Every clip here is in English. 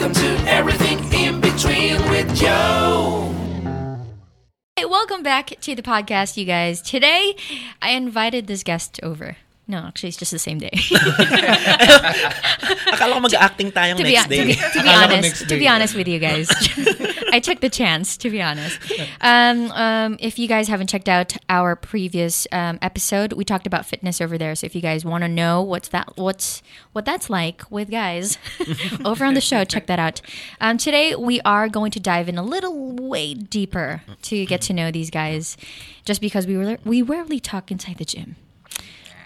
Welcome to Everything in Between with Joe. Hey, welcome back to the podcast, you guys. Today, I invited this guest over. No, actually, it's just the same day. Akala ko mag-acting tayong to be, next to be, to be honest, to be honest with you guys, I took the chance. To be honest, um, um, if you guys haven't checked out our previous um, episode, we talked about fitness over there. So if you guys want to know what's that, what's what that's like with guys over on the show, check that out. Um, today we are going to dive in a little way deeper to get to know these guys, just because we were we rarely talk inside the gym.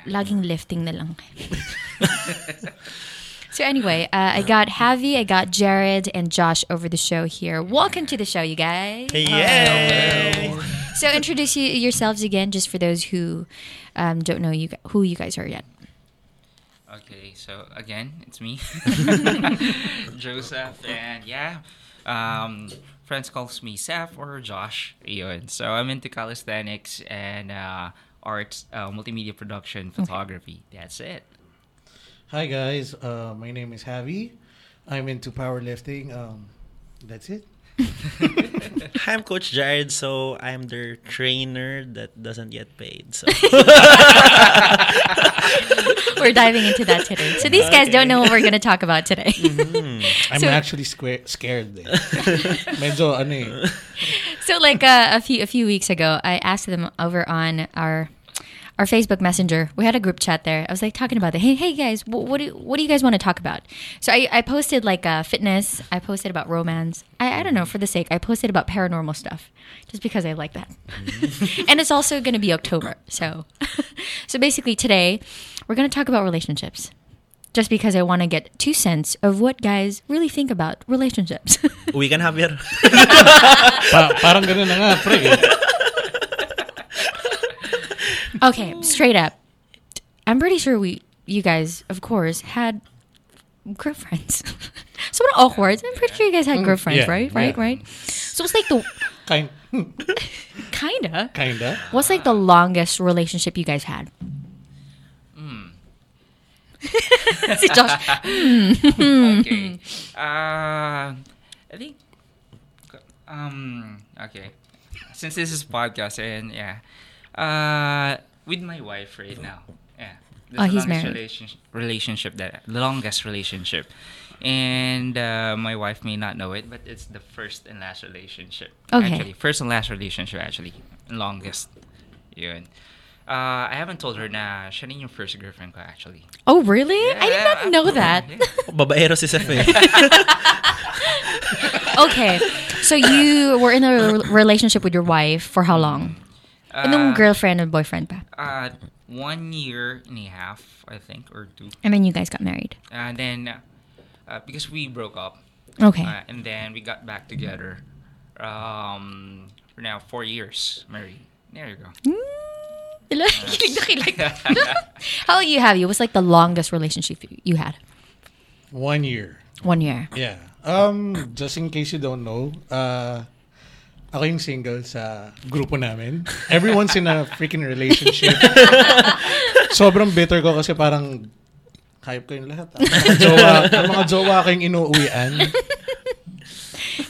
Laging lifting na lang. So anyway, uh, I got Javi, I got Jared, and Josh over the show here. Welcome to the show, you guys. Yay! So introduce you, yourselves again, just for those who um, don't know you who you guys are yet. Okay, so again, it's me, Joseph, and yeah, um, friends calls me Seth or Josh. Yun. So I'm into calisthenics and uh, arts, uh, multimedia production, photography. That's it. Hi guys, uh, my name is Javi. I'm into powerlifting. Um, that's it. Hi, I'm Coach Jared, so I'm their trainer that doesn't get paid. So We're diving into that today. So these guys don't know what we're going to talk about today. I'm So- actually square, scared. Eh. Medyo ano eh. so like uh, a few a few weeks ago, I asked them over on our our Facebook Messenger. We had a group chat there. I was like talking about it. Hey, hey guys, what, what do what do you guys want to talk about? So I, I posted like uh, fitness. I posted about romance. I, I don't know for the sake. I posted about paranormal stuff just because I like that. and it's also going to be October. So so basically today we're going to talk about relationships. Just because I want to get two cents of what guys really think about relationships. we can have your Pa- parang ganun na nga, pre. Okay, straight up. I'm pretty sure we, you guys, of course, had girlfriends. Somewhat awkward. I'm pretty sure you guys had girlfriends, yeah, right? Right? yeah. Right? So it's like the Kind, kinda. kinda. What's like the longest relationship you guys had? Si Josh. Okay. uh, I think. Um. Okay. Since this is podcast and yeah, uh, with my wife right now. Yeah. This Oh, he's longest married. Relationship, relationship that the longest relationship, and uh, my wife may not know it, but it's the first and last relationship. Okay. Actually, first and last relationship actually, longest. Yun. Uh, I haven't told her na siya rin yung first girlfriend ko actually. Oh, really? I did not know yeah. that. babaero si Seth eh. okay. So you were in a re- relationship with your wife for how long? Anong Uh, girlfriend and boyfriend pa? Uh, one year and a half, I think, or two. And then you guys got married. And then, uh, because we broke up, Okay. uh, and then we got back together. Um, for now four years married. There you go. Kilig na kilig. How about you, Javi? What's like the longest relationship you- you had? One year. One year. Yeah. Um, just in case you don't know, uh, ako yung single sa grupo namin. Everyone's in a freaking relationship. Sobrang bitter ko kasi parang ko yung lahat. Ang mga jowa, ang mga jowa ko yung inuuwian.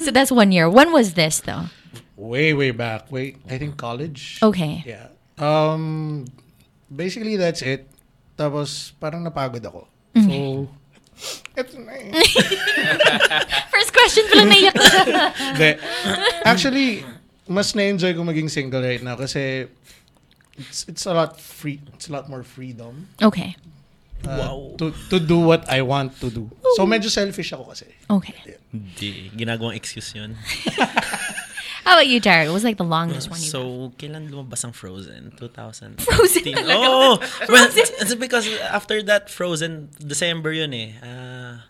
So that's one year. When was this though? Way, way back. Wait, I think college. Okay. Yeah. Um, basically, that's it. Tapos, parang napagod ako. So, eto na eh. First question pala naiyak ko. Hindi. Actually, mas na-enjoy ko maging single right now kasi it's, it's a lot free it's a lot more freedom okay. uh, Wow. to to do what I want to do. So medyo selfish ako kasi. Okay. Hindi, ginagawang excuse yun. How about you, Jared? What was like the longest one you So, kailan lumabas ang Frozen? 2000. Frozen talaga. Oh! Well, it's because after that Frozen, December yun eh. Ah,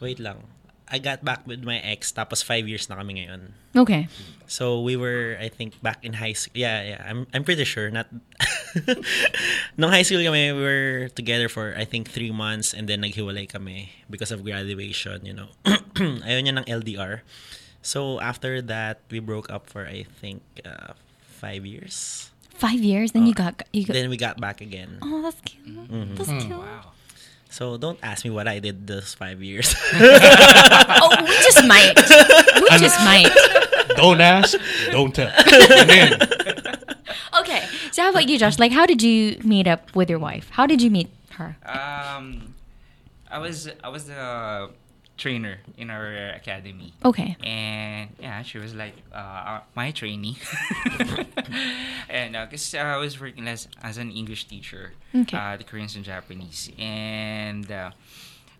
wait lang. I got back with my ex, tapos five years na kami ngayon. Okay. So we were, I think, back in high school. Yeah, yeah. I'm, I'm pretty sure. Not. Nung high school kami, we were together for I think three months, and then naghiwalay kami because of graduation. You know, ayaw niya ng LDR. So after that, we broke up for I think uh, five years. Five years, then you got you got. Then we got back again. oh, that's cute. That's cute. Wow. So don't ask me what I did those five years. Oh, we just might. We just might. Don't ask, don't tell. Okay. So how about you, Josh? Like, how did you meet up with your wife? How did you meet her? Um, I was I was the trainer in our academy. Okay. And yeah, she was like uh, my trainee. and because uh, I was working as, as an English teacher, Okay. uh, the Koreans and Japanese. And uh,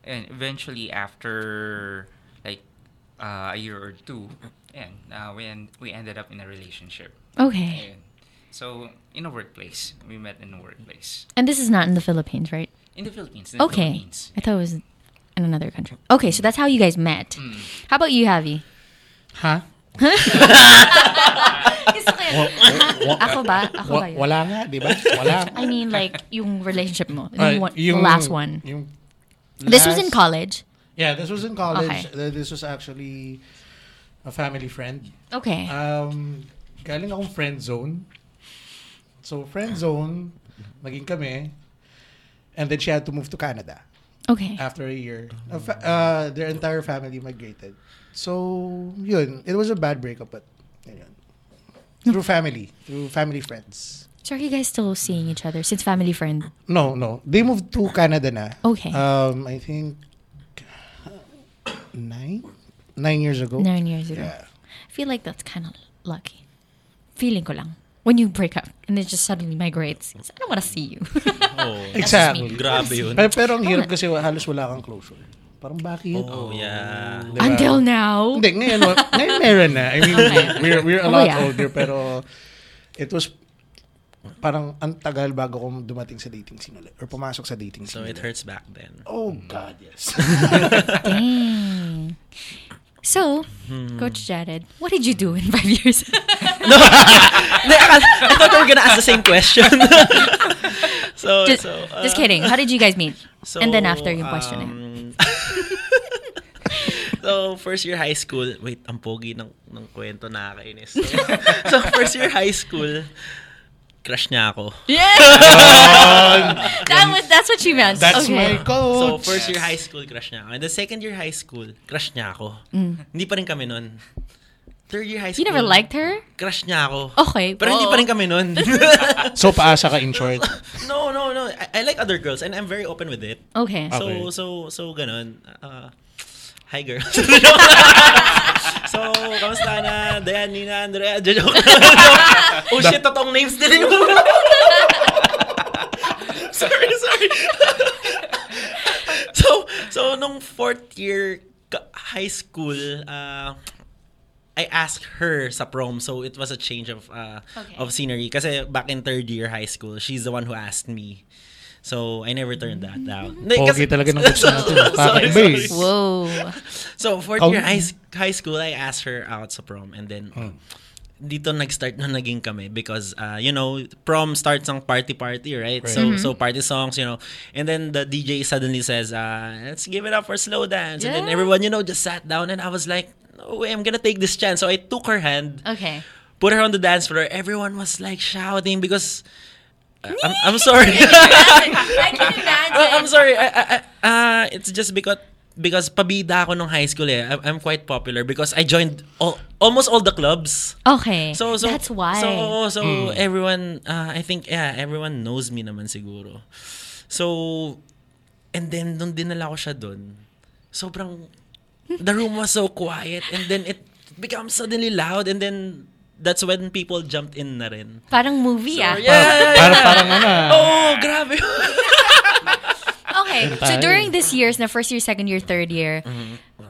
and eventually after like uh, a year or two, and uh, we, en- we ended up in a relationship. Okay. And so in a workplace, we met in a workplace. And this is not in the Philippines, right? In the Philippines. In the Okay. Philippines. I thought it was in another country. Okay, so that's how you guys met. Mm. How about you, Javi? Huh? Gusto ko. Ako ba? Ako ba yun? wala nga, di ba? Wala. I mean, like, yung relationship mo. Yung, Ah, one, the last one. yung This was in college. Yeah, this was in college. Okay. Uh, This was actually a family friend. Okay. Um, galing akong friend zone. So, friend zone, naging kami. And then she had to move to Canada okay. after a year. Uh, uh, their entire family migrated. So, yun. It was a bad breakup, but yun. Through family. Through family friends. So are you guys still seeing each other since family friend? No, no. They moved to Canada na. Okay. Um, I think nine? Nine years ago. Nine years ago. Yeah. I feel like that's kind of lucky. Feeling ko lang. When you break up and it just suddenly migrates. I don't want to see you. oh, Exactly. grabe yun. Pero, pero ang hirap kasi halos wala kang closure. Parang bakit? Oh, yeah. Diba? Until now. Hindi, ngayon, ngayon meron na. I mean, we're, we're a Oh, lot yeah. older, pero it was parang ang tagal bago ko dumating sa dating scene ulit. Or pumasok sa dating So scene it ulit. hurts back then. Oh, God, yes. Dang. So, Coach Jared, what did you do in five years? Hindi, I, thought you were gonna ask the same question. so, just, so, uh, just kidding. How did you guys meet? So, and then after yung question na yun. um, so, first year high school, wait, ang pogi ng, ng kwento nakakainis. So, so, first year high school, crush niya ako. Yeah! that was, that's what she meant. That's okay. my coach. So, first year high school, crush niya ako. And then second year high school, crush niya ako. Hindi pa rin kami nun. Third year high Mm. You school. never liked her? Crush niya ako. Okay. Pero hindi oo. pa rin kami nun. so, paasa ka in short. no, no, no. I, I like other girls and I'm very open with it. Okay. So, Okay. so, so, ganun. Uh, hi, girls. so, kamusta na? Dayan, Nina, Andrea, joke. oh shit, totoong names din yung... sorry, sorry. so, so, nung fourth year high school, uh, I asked her sa prom, so it was a change of uh, Okay. of scenery. Kasi back in third year high school, she's the one who asked me. So, I never turned that down. Hindi, Pogi kasi- talaga ng coach natin. Sorry, Kakaiba eh. sorry. Whoa. So, fourth Oh. year high, high school, I asked her out sa prom. And then, Hmm. dito nag-start na naging kami because, uh, you know, prom starts ang party-party, right? So, Mm-hmm. so party songs, you know. And then the DJ suddenly says, uh, let's give it up for slow dance. And then Yeah. everyone, you know, just sat down. And I was like, no way, I'm gonna take this chance. So, I took her hand, Okay. put her on the dance floor. Everyone was like shouting because... uh, I'm, I'm sorry. I can imagine. Oh, I'm sorry. I, I, I, uh, it's just because because pabida ako nung high school eh. I'm, I'm quite popular because I joined all, almost all the clubs. Okay. So so That's why. So so everyone uh, I think yeah, everyone knows me naman siguro. So and then nung dinala ko siya doon, sobrang the room was so quiet and then it becomes suddenly loud and then that's when people jumped in na rin. Parang movie ah. Yeah, yeah, yeah. Parang, parang ano. ah. Oh, grabe. Okay. So during these years, na first year, second year, third year,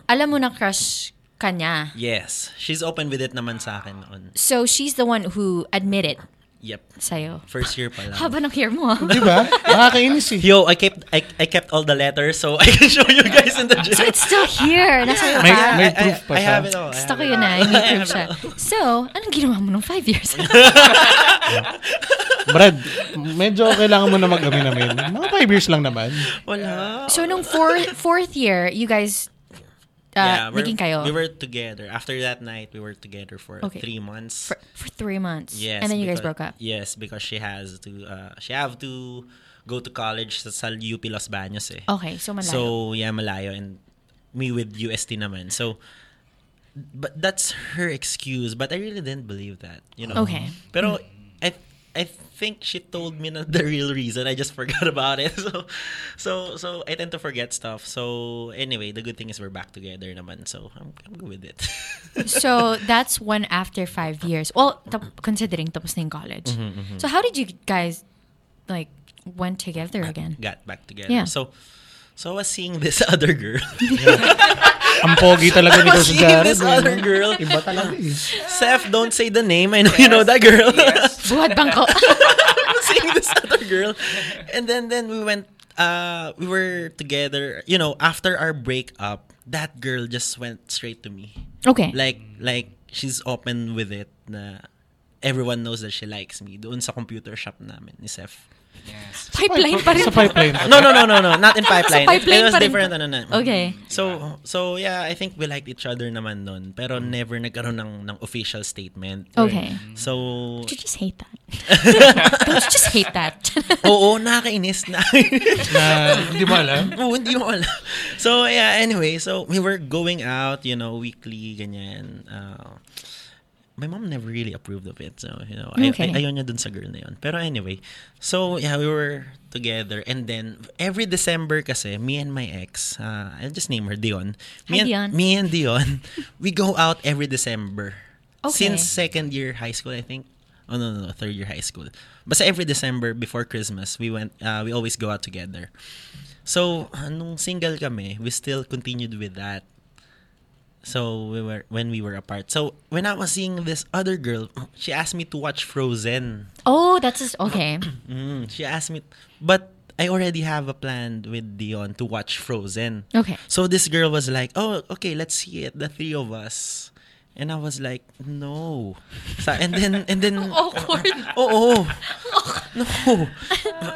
alam mo na crush ka niya. yes, she's open with it naman sa akin noon. So she's the one who admitted Yep. sa'yo. First year pa lang. Haba ng hair mo. ah. Di ba? Nakakainis eh. Yo, I kept I, I kept all the letters so I can show you guys in the gym. So it's still here. Nasa iyo May- pa. may I, proof I, pa I siya. have it all. I Gusto ko yun na. I May proof siya. So, anong ginawa mo nung five years? Brad, medyo kailangan mo na mag-amin-amin. Mga five years lang naman. Wala. so, nung four, fourth year, you guys, uh, naging kayo We were together. After that night, we were together for Okay. three months. for, for three months. yes. And then you guys broke up. Yes, because she has to. Uh, she have to go to college sa, sa UP Los Baños eh. Okay, so malayo. So, yeah, malayo. And me with UST naman. So, but that's her excuse. But I really didn't believe that, you know. Okay. Pero, I I think she told me na the real reason. I just forgot about it. So, so, so I tend to forget stuff. So, anyway, the good thing is we're back together naman. So, I'm, I'm good with it. so that's when after five years. Well, tap- considering tapos na college. Mm-hmm, So how did you guys like went together again? Got back together. Yeah. So, so I was seeing this other girl. Ang pogi talaga nito sa Seeing Jared. this other eh, girl. Iba talaga eh. Seth, don't say the name. I know you know that girl. Buhat bangko. seeing this other girl. And then then we went uh we were together, you know, after our breakup, that girl just went straight to me. okay. Like like she's open with it na everyone knows that she likes me doon sa computer shop namin ni Seth. Yes. pipeline pa rin. Sa pipeline. No, no, no, no, no, not in pipeline. It- pipeline it was pa rin different ano na. Okay. So so yeah, I think we liked each other naman noon, pero never nagkaroon ng ng official statement. Okay. So Don't you just hate that? Don't you just hate that? Oo, nakakainis na. Na hindi mo alam. Oo, hindi mo alam. So, yeah, anyway, so we were going out, you know, weekly, ganyan. Uh, my mom never really approved of it. So, you know, ay- Okay. ay- ayaw niya dun sa girl na yun. Pero anyway, so, yeah, we were together. And then, every December kasi, me and my ex, uh, I'll just name her Dion. Hi, Me and, Dion. Me and Dion, we go out every December. Okay. Since second year high school, I think. Oh, no, no, no, third year high school. Basta every December before Christmas, we went, uh, we always go out together. So, nung single kami, we still continued with that. So, we were, when we were apart. So, when I was seeing this other girl, she asked me to watch Frozen. oh, that's just okay. Mm, she asked me, but I already have a plan with Dion to watch Frozen. Okay. So this girl was like, "Oh, okay, let's see it, the three of us." And I was like, "No." So, and then and then Awkward. Oh, no.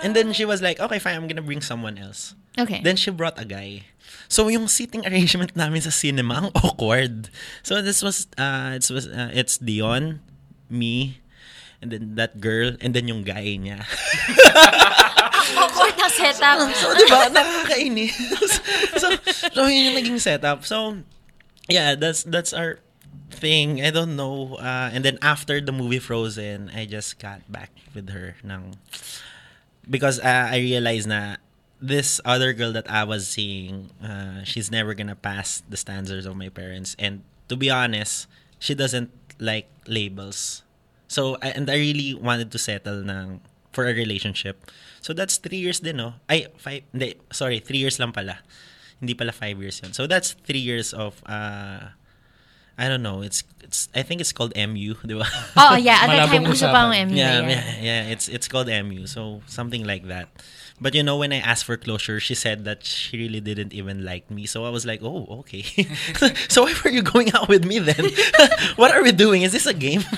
And then she was like, "Okay, fine, I'm gonna bring someone else." Okay. Then she brought a guy. So yung seating arrangement namin sa cinema ang awkward. So this was uh it was uh, it's Dion, me, and then that girl and then yung guy niya. awkward na setup. so, di ba? Nakakainis. so, so, yun yung naging setup. So, yeah, that's that's our thing. I don't know. Uh, and then after the movie Frozen, I just got back with her ng because uh, I realized na this other girl that I was seeing, uh, she's never gonna pass the standards of my parents. And to be honest, she doesn't like labels. So, and I really wanted to settle ng, for a relationship. So, that's three years din, no? Ay, five, hindi, sorry, three years lang pala. Hindi pala five years yun. So, that's three years of, uh, I don't know, it's, it's, I think it's called MU, di ba? Oh, yeah. At that time, Malabong uso pa ang. MU. yeah, yeah. yeah, yeah, it's it's called MU, so something like that. But you know, when I asked for closure, she said that she really didn't even like me. So I was like, oh, okay. so why were you going out with me then? what are we doing? Is this a game?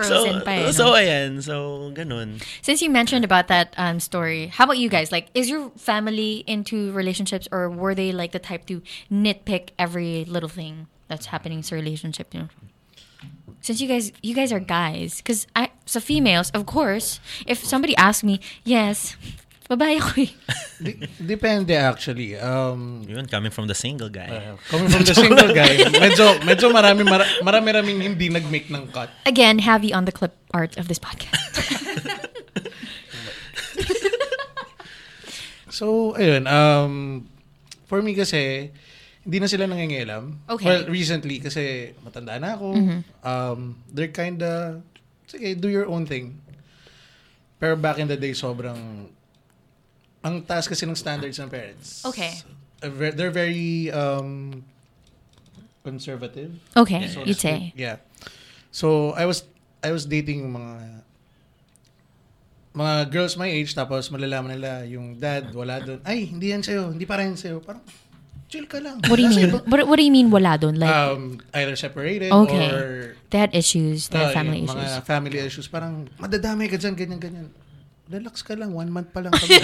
So, pa eh, no? so ayan, so ganun. Since you mentioned about that um, story, how about you guys? Like, is your family into relationships, or were they like the type to nitpick every little thing that's happening to relationship? You know, since you guys, you guys are guys, because I, so females, of course, if somebody asks me, yes, babae ako eh. Di- depende actually. Um, Yun, coming from the single guy. uh, coming from the single guy, medyo, medyo marami, mara, marami-raming hindi nag-make ng cut. Again, Javi on the clip art of this podcast. So, ayun. Um, for me kasi, hindi na sila nangingialam. Okay. Well, recently, kasi matanda na ako. Um, they're kinda, sige, do your own thing. Pero back in the day, sobrang, ang taas kasi ng standards ng parents. Okay. They're very um, conservative. Okay, so to you'd say. Yeah. So, I was, I was dating mga mga girls my age tapos malalaman nila yung dad wala doon. Ay, hindi yan sa'yo. Hindi para yan sa'yo. Parang, chill ka lang. What do you mean? What, what do you mean wala dun? Like, Um, either separated Okay. or they had issues, they had uh, family issues. mga family issues. Parang, madadami ka dyan, ganyan, ganyan. Relax ka lang. One month pa lang kami.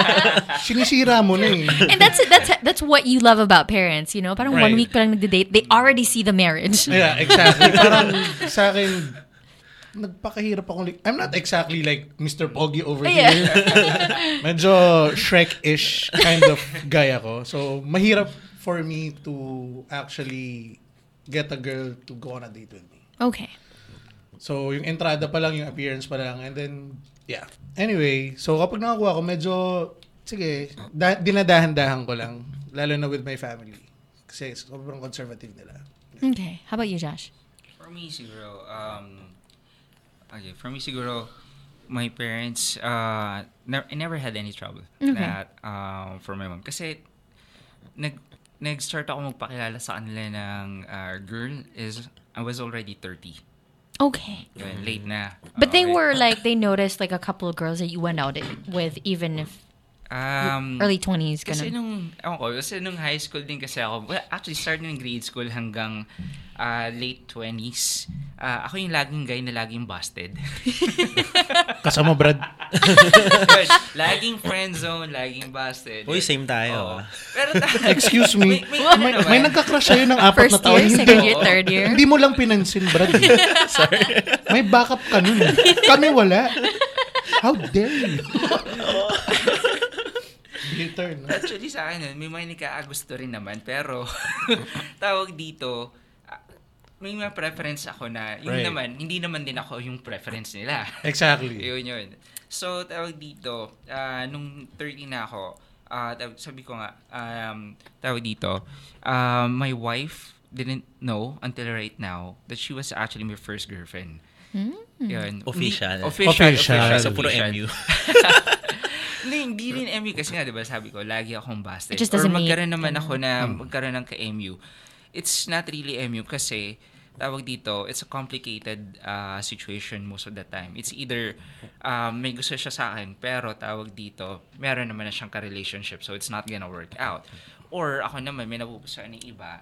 Sinisira mo na eh. And that's that's that's what you love about parents, you know? Parang one week pa lang nagde-date, they already see the marriage. Yeah, exactly. Parang sa akin, nagpakahirap akong... li- I'm not exactly like Mr. Poggy over Yeah. here. Medyo Shrek-ish kind of guy ako. So, mahirap for me to actually get a girl to go on a date with me. Okay. So, yung entrada pa lang, yung appearance pa lang, and then, yeah. Anyway, so kapag nakakuha ko, medyo, sige, da- dinadahan-dahan ko lang. Lalo na with my family. Kasi sobrang conservative nila. Okay. How about you, Josh? For me, siguro, um, okay, for me, siguro, my parents, uh, ne- I never had any trouble Okay. that, um, for my mom. Kasi, nag, nag-start ako magpakilala sa kanila ng uh, girl is, I was already 30. Okay. Yun, late na. But they were like they noticed like a couple of girls that you went out with, even if Um, early twenties. Kasi Ganun. nung, ewan ko, kasi nung high school din kasi ako, well, actually starting ng grade school hanggang uh, late 20s, uh, ako yung laging guy na laging busted. Kasama Brad. But, laging friend zone, laging busted. Uy, same tayo. Oo. ah. Pero ta- Excuse me. May- may ano may, may nagka-crush sa'yo ng apat First na taon. year, second year, third year. hindi mo lang pinansin, Brad. eh. May backup ka nun. eh. Kami wala. How dare you? Bitter, no? Actually sa akin, may mga nagkaagusto rin naman. Pero, tawag dito, ah, may mga preference ako na, yung Right. naman, hindi naman din ako yung preference nila. Exactly. Yun yun. So, tawag dito, ah, nung 30 na ako, tawag- sabi ko nga, um, tawag dito, ah, my wife didn't know until right now that she was actually my first girlfriend. Yun. Official. Official. Official. official, So, puro official. MU. Hindi, hindi rin MU kasi nga, di ba, sabi ko, lagi akong busted. It just Or magkaroon meet, naman ako na, magkaroon ng ka-MU. It's not really MU kasi, tawag dito, it's a complicated uh, situation most of the time. It's either um, may gusto siya sa akin, pero tawag dito, meron naman na siyang ka-relationship, so it's not gonna work out. Or ako naman, may napupusuan ng iba,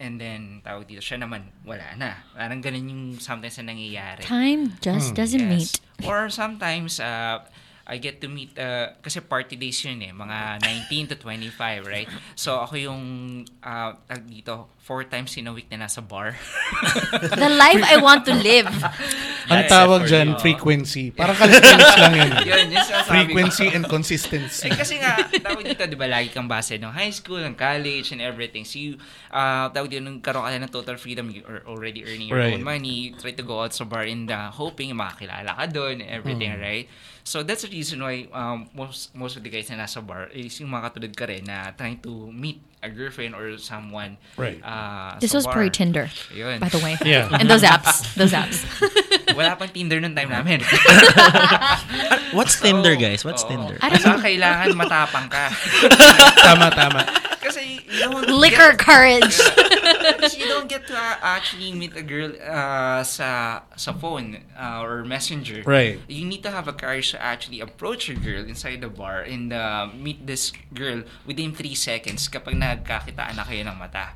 and then, tawag dito, siya naman, wala na. Parang ganun yung sometimes na nangyayari. Time just doesn't meet. Or sometimes, uh, I get to meet, uh, kasi party days yun eh, mga 19 to 25, right? So, ako yung, uh, dito, four times in a week na nasa bar. The life I want to live. Ang tawag dyan, you. frequency. Parang kalis-kalis lang yun. yun, yung. Frequency and consistency. Eh, kasi nga, tawag dito, di ba, lagi kang base ng high school, ng college, and everything. So, you, uh, tawag dito, nung karoon ka na ng total freedom, you are already earning your Right. own money, you try to go out sa bar and uh, hoping makakilala ka doon, everything, Mm. right? So, that's the reason why um, most most of the guys na nasa bar is yung mga katulad ka rin na trying to meet a girlfriend or someone Right. uh, This sa was bar. pre-Tinder, Yun. by the way. Yeah. And those apps, those apps. Wala pang Tinder nung time namin. What's Tinder, guys? What's Oo. Tinder? I don't Basta kailangan matapang ka. tama, tama. Kasi you don't Liquor get- courage. You don't get to uh, actually meet a girl uh, sa sa phone uh, or messenger. Right. You need to have a courage to actually approach a girl inside the bar and uh, meet this girl within 3 seconds kapag nagkakitaan na kayo ng mata.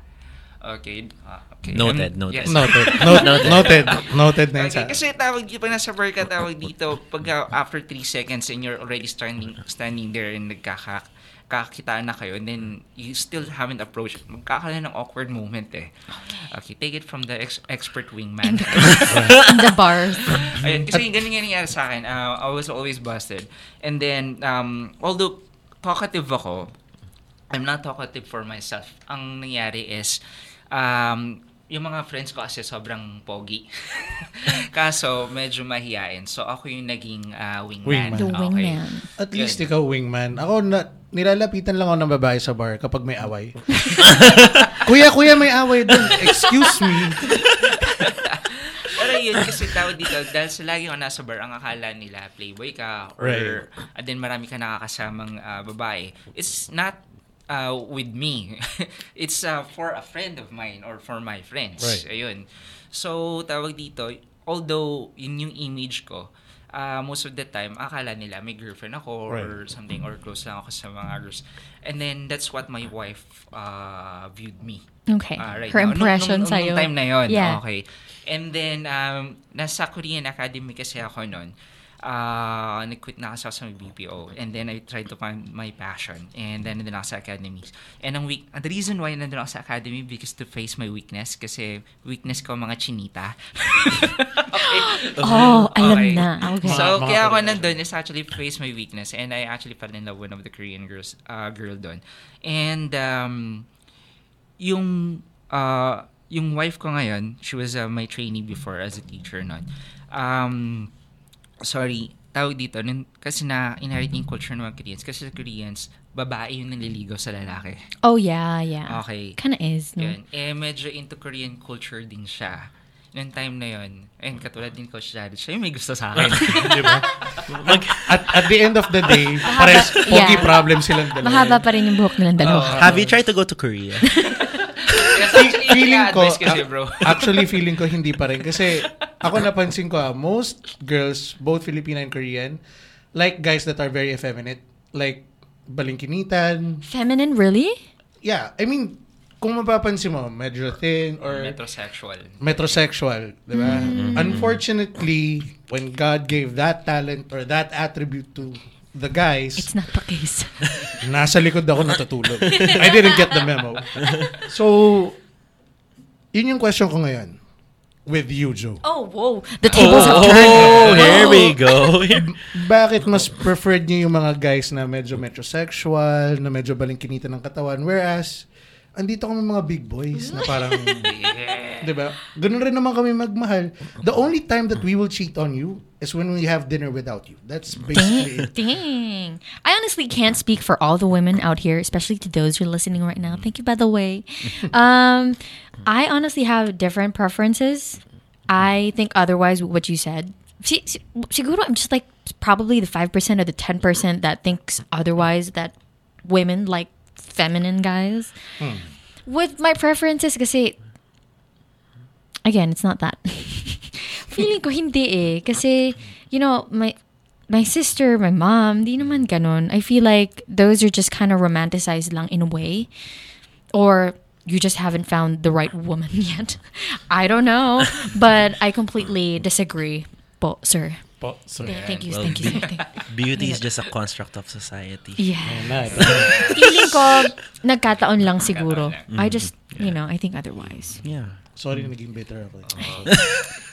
Okay. ah, okay. Noted, Um, noted. yes. Noted. Noted. Noted. Noted na Okay, kasi tawag dito, pag nasa bar ka, tawag dito, pag uh, after 3 seconds and you're already standing standing there and nagkaka kakakitaan na kayo and then you still haven't approached, magkakaroon ng awkward moment eh. Okay, take it from the ex- expert wingman. In the bars. Ayun, kasi ganun nga nangyari sa akin. Uh, I was always busted. And then, um, although talkative ako, I'm not talkative for myself. Ang nangyari is, um, yung mga friends ko kasi sobrang pogi. Kaso, medyo mahihain. So, ako yung naging uh, wingman. Wingman. The Okay. wingman. At least ikaw wingman. Ako, na, nilalapitan lang ako ng babae sa bar kapag may away. kuya, kuya, may away dun. Excuse me. Pero yun, kasi tawag dito, dahil sa lagi ako nasa bar, ang akala nila, playboy ka, or, Right. and then marami ka nakakasamang uh, babae. It's not uh, with me. It's uh, for a friend of mine or for my friends. Right. Ayun. So, tawag dito, although yun yung image ko, uh, most of the time, akala nila may girlfriend ako or something, or close lang ako sa mga girls. And then, that's what my wife uh, viewed me. Okay. Ah, right Her now. Nung- impression nung, nung, sa'yo. time na yon. Yeah. Okay. And then, um, nasa Korean Academy kasi ako noon. Uh, nag-quit na kasi ako sa BPO. And then I tried to find my passion. And then nandun ako sa academies. And ang week, the reason why nandun ako sa academy because to face my weakness. Kasi weakness ko mga chinita. okay. Oh, alam Okay. na. Okay. So, kaya ako nandun is actually face my weakness. And I actually fell in love with one of the Korean girls, uh, girl doon. And, um, yung, uh, yung wife ko ngayon, she was uh, my trainee before as a teacher nun. Um, sorry, tawag dito, nun, kasi na inherit yung culture ng mga Koreans. Kasi sa Koreans, babae yung naliligaw sa lalaki. Oh, yeah, yeah. Okay. Kinda is, no? Yun. Eh, medyo into Korean culture din siya. Noong time na yun, and katulad din Coach Jared, siya yung may gusto sa akin. Mag, At, at the end of the day, pares pogi Yeah. problem silang dalawa. Mahaba pa rin yung buhok nilang dalawa. have you tried to go to Korea? Actually, feeling ko, kasi, bro. actually feeling ko hindi pa rin. Kasi ako napansin ko, ah, most girls, both Filipino and Korean, like guys that are very effeminate. Like, balingkinitan. Feminine, really? Yeah, I mean, kung mapapansin mo, medyo thin or Metrosexual. metrosexual, di ba? Unfortunately, when God gave that talent or that attribute to the guys, It's not the case. nasa likod ako natutulog. I didn't get the memo. So, yun yung question ko ngayon. With you, Joe. oh, whoa. The tables have Oh, turned. here we go. Bakit mas preferred niyo yung mga guys na medyo metrosexual, na medyo balingkinita ng katawan, whereas, andito kami mga big boys na parang, di ba? Ganun rin naman kami magmahal. The only time that we will cheat on you is when we have dinner without you. That's basically it. Dang. I honestly can't speak for all the women out here, especially to those who are listening right now. Thank you, by the way. Um, I honestly have different preferences. I think otherwise, what you said. Si- si- Siguro, I'm just like probably the 5% or the 10% that thinks otherwise, that women like feminine guys. With my preferences, kasi, again, it's not that. Feeling ko hindi eh. Kasi, you know, my my sister, my mom, di naman ganon. I feel like those are just kind of romanticized lang in a way. Or you just haven't found the right woman yet. I don't know. But I completely disagree, po, sir. Po, sorry. Thank you, well, thank you, sir. Thank- Beauty is just a construct of society. Yeah. Na, ito. Feeling ko, nagkataon lang siguro. I just, you know, I think otherwise. Yeah. Sorry, naging bitter ako.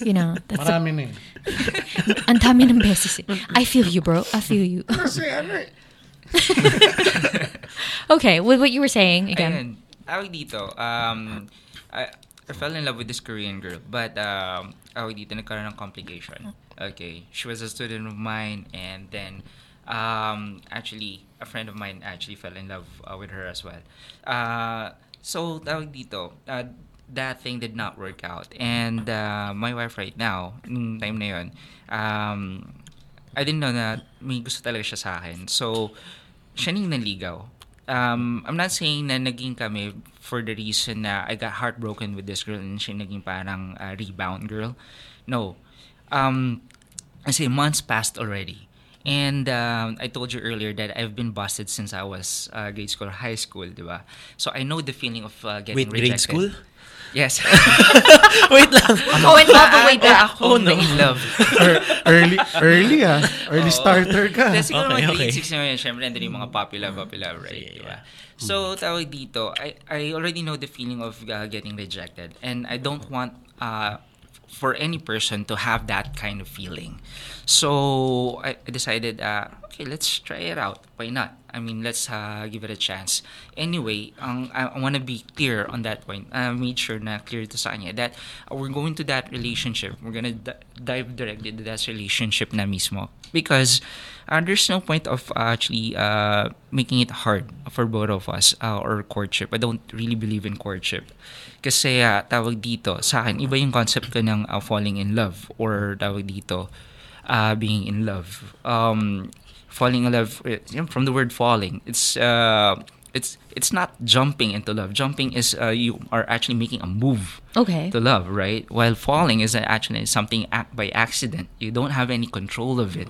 You know, that's a, Marami na eh. ang dami ng beses eh. I feel you, bro. I feel you. Kasi ano eh. okay, with what you were saying again. Ayun. Tawag dito, um, I, I fell in love with this Korean girl, but um, tawag dito, nagkaroon ng complication. Okay, she was a student of mine, and then um, actually, a friend of mine actually fell in love uh, with her as well. Uh, so, tawag dito, uh, that thing did not work out. And uh, my wife right now, nung time na yun, um, I didn't know na may gusto talaga siya sa akin. So, siya ning naligaw. Um, I'm not saying na naging kami for the reason na I got heartbroken with this girl and siya naging parang uh, rebound girl. No. Um, kasi months passed already. And um, I told you earlier that I've been busted since I was uh, grade school or high school, di ba? So I know the feeling of uh, getting Wait, grade rejected. school? Yes. Wait lang. Going all the way back. Ako na in love. Early, early ah. Early starter ka. Kasi siguro Okay, mga okay. grade 6 na yun, syempre nandun yung mga popular, popular, right? Yeah, Diba? So, tawag dito, I, I already know the feeling of uh, getting rejected. And I don't want uh, for any person to have that kind of feeling. So, I I decided, uh, okay, let's try it out. Why not? I mean, let's uh, give it a chance. Anyway, ang I, I want to be clear on that point. I made sure na clear to sa kanya that we're going to that relationship. We're gonna d- dive directly to that relationship na mismo. Because uh, there's no point of uh, actually uh, making it hard for both of us uh, or courtship. I don't really believe in courtship. Kasi uh, tawag dito, sa akin, iba yung concept ko ng uh, falling in love or tawag dito, uh, being in love. Um, falling in love know, from the word falling it's uh it's it's not jumping into love. Jumping is uh, you are actually making a move Okay. to love right? While falling is actually something act by accident. You don't have any control of it.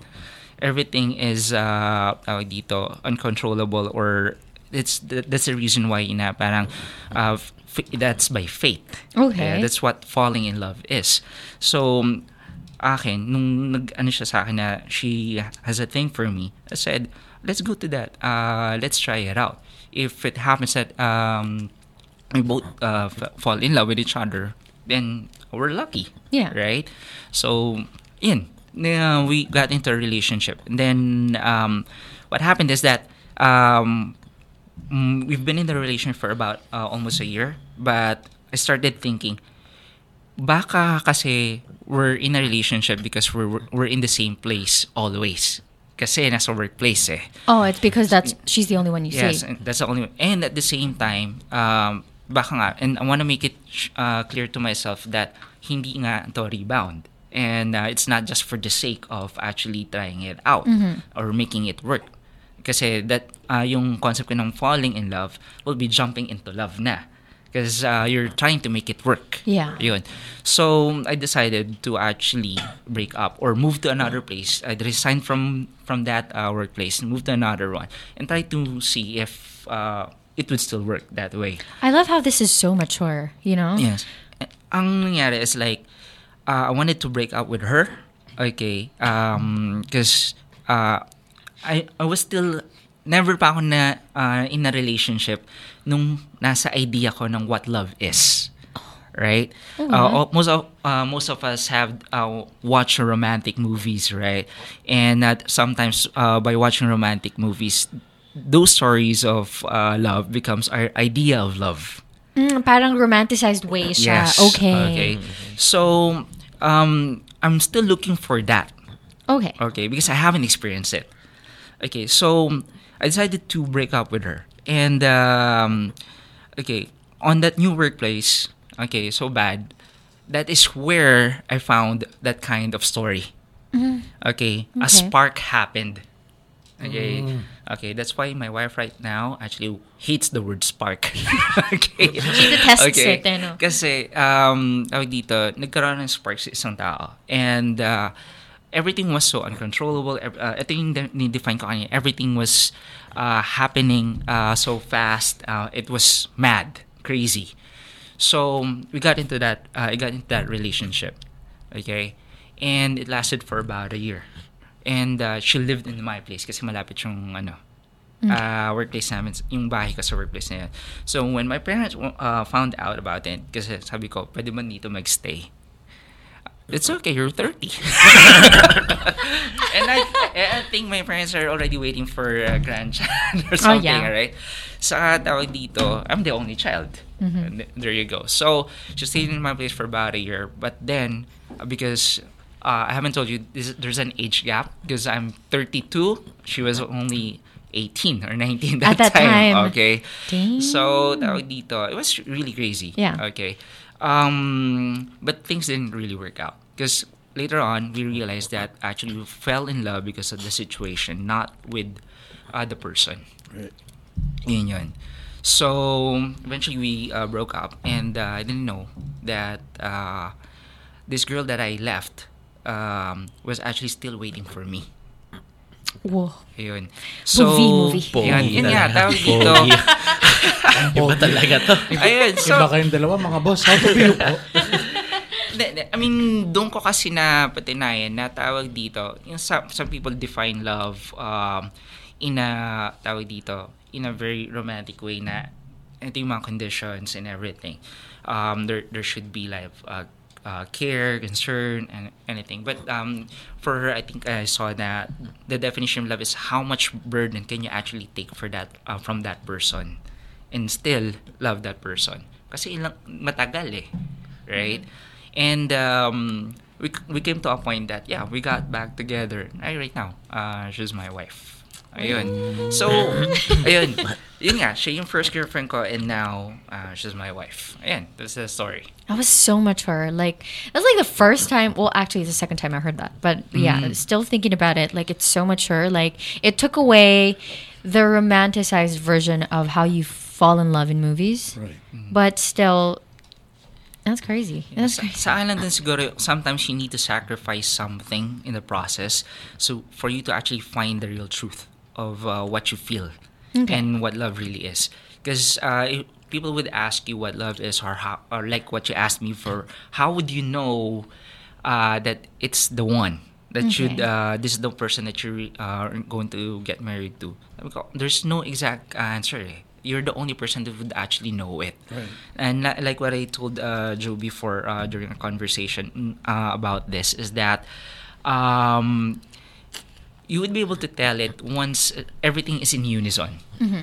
Everything is uh dito uncontrollable or it's th- that's the reason why na parang uh, f- that's by fate Okay. Yeah, that's what falling in love is. So akin, nung nag, ano siya sa akin na she has a thing for me, I said, let's go to that. Uh, let's try it out. If it happens that um, we both uh, f- fall in love with each other, then we're lucky. Yeah. Right? So, yun. Uh, we got into a relationship. And then, um, what happened is that um, mm, we've been in the relationship for about uh, almost a year. But I started thinking, baka kasi we're in a relationship because we're we're in the same place always. Kasi nasa workplace eh. Oh, it's because that's she's the only one you Yes, see. and that's the only one. And at the same time, um, baka nga, and I want to make it uh, clear to myself that hindi nga to rebound. And uh, it's not just for the sake of actually trying it out or making it work. Kasi that, uh, yung concept ko ng falling in love will be jumping into love na. Because uh, you're trying to make it work. Yeah. Yun. So, I decided to actually break up or move to another place. I resigned from from that uh, workplace and moved to another one and try to see if uh, it would still work that way. I love how this is so mature, you know? Yes. Ang nangyari is like, uh, I wanted to break up with her. Okay. Um. Because uh, I, I was still, never pa ako na uh, in a relationship nung nasa idea ko ng what love is. Right? Uh, most of uh, most of us have uh, watched romantic movies, right? And uh, sometimes uh, by watching romantic movies, those stories of uh, love becomes our idea of love. Mm, parang romanticized way siya. Okay. Okay. So, um, I'm still looking for that. Okay. Okay, because I haven't experienced it. Okay, so I decided to break up with her, and um, okay, on that new workplace, okay, so bad. That is where I found that kind of story. Okay, a Okay. spark happened. Okay, okay, that's why my wife right now actually hates the word spark. okay, She detests it, eh, no? kasi, um, tawag dito, nagkaroon ng spark sa isang tao. And, uh, everything was so uncontrollable. Uh, yung de- ni-define ko. Everything was uh, happening uh, so fast. Uh, it was mad, crazy. So, we got into that, uh, I got into that relationship. Okay? And it lasted for about a year. And uh, she lived in my place kasi malapit yung ano, uh, workplace namin, yung bahay ko sa workplace na yun. So, when my parents uh, found out about it, kasi sabi ko, pwede ba dito magstay? It's okay, you're 30. and I, I think my parents are already waiting for a grandchild or something, yeah. right? Sa tawag dito, I'm the only child. Th- there you go. So, she stayed in my place for about a year. But then, uh, because uh, I haven't told you, this, there's an age gap because I'm 32. She was only 18 or 19 that, At that time. Okay. Dang. So, tawag dito, it was really crazy. Yeah. Okay. Um, but things didn't really work out because later on we realized that actually we fell in love because of the situation, not with uh, the person. Right. Yun yun. So eventually we uh, broke up, and uh, I didn't know that uh, this girl that I left um, was actually still waiting for me. Whoa. Ayun. Movie, movie. Yun, yun nga, tawag dito. Iba talaga to. Ayun, so, Iba kayong dalawa, mga boss. How to be. I mean, doon ko kasi na patinayan na tawag dito, yung some, some people define love um, in a, tawag dito, in a very romantic way na ito yung mga conditions and everything. Um, there, there should be like uh, uh, care, concern, and anything. But um, for her, I think I saw that the definition of love is how much burden can you actually take for that uh, from that person and still love that person. Kasi ilang matagal eh, right? And um, we we came to a point that yeah, we got back together. Right now, uh, she's my wife. Ayun. So, ayun. Yun nga, siya yung first girlfriend ko and now uh, she's my wife. Ayun, that's the story. That was so mature. Like that's like the first time. Well, actually, it's the second time I heard that. But yeah, still thinking about it, like it's so mature. Like it took away the romanticized version of how you fall in love in movies. Right. But still, that's crazy. That's Sa, crazy. sa akin lang din siguro, sometimes you need to sacrifice something in the process so for you to actually find the real truth of uh, what you feel Okay. and what love really is. Because uh, people would ask you what love is or how, or like what you asked me for, how would you know uh, that it's the one that should uh, this is the person that you are going to get married to. There's no exact answer. Eh. You're the only person that would actually know it. And li- like what I told uh, Joe before uh, during a conversation mm, uh, about this is that um, you would be able to tell it once uh, everything is in unison.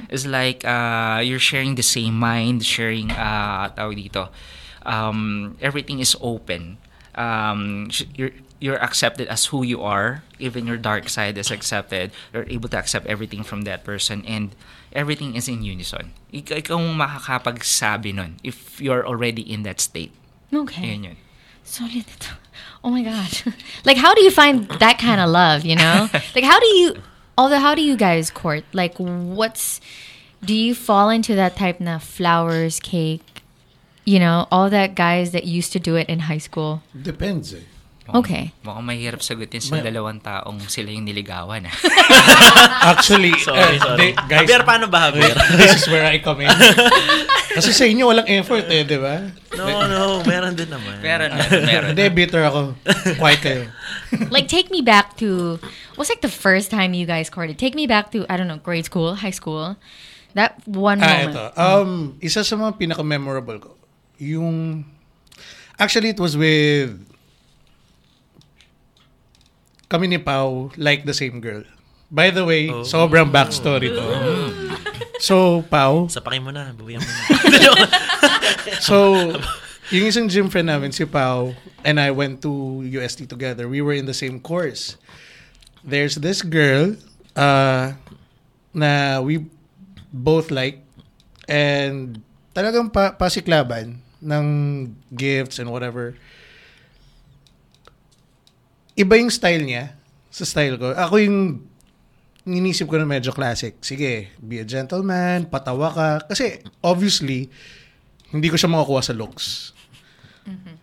It's like uh, you're sharing the same mind, sharing uh, tawag dito, um, everything is open. Um, you're you're accepted as who you are. Even your dark side is accepted. You're able to accept everything from that person, and everything is in unison. Ikaw, ikaw ang makakapagsabi nun if you're already in that state. Okay. Yun yun. Solid ito. Oh my god. like how do you find that kind of love, you know? like how do you although how do you guys court? Like what's do you fall into that type na flowers, cake, you know, all that guys that used to do it in high school? Depends eh. Okay. Mukhang mahirap sagutin sa dalawang taong sila yung niligawan. ah. Actually, Sorry, eh, sorry. they- guys, Javier, paano ba, Javier? this is where I come in. Kasi sa inyo, walang effort eh, di ba? no, no, meron din naman. meron, meron, meron. Hindi, bitter ako. Quiet kayo. like take me back to what's like the first time you guys courted? Take me back to I don't know, grade school, high school. That one Ah, moment. ito. Um, isa sa mga pinaka-memorable ko, yung... Actually, it was with... Kami ni Pau, like the same girl. By the way, sobrang backstory to. So, Pau, Sapakin mo na, buwian mo na. So, yung isang gym friend namin, si Pau, and I went to UST together. We were in the same course. There's this girl uh, na we both like and talagang pa pasiklaban ng gifts and whatever. Iba yung style niya sa style ko. Ako yung ninisip ko na medyo classic. Sige, be a gentleman, patawa ka. Kasi, obviously, hindi ko siya makukuha sa looks.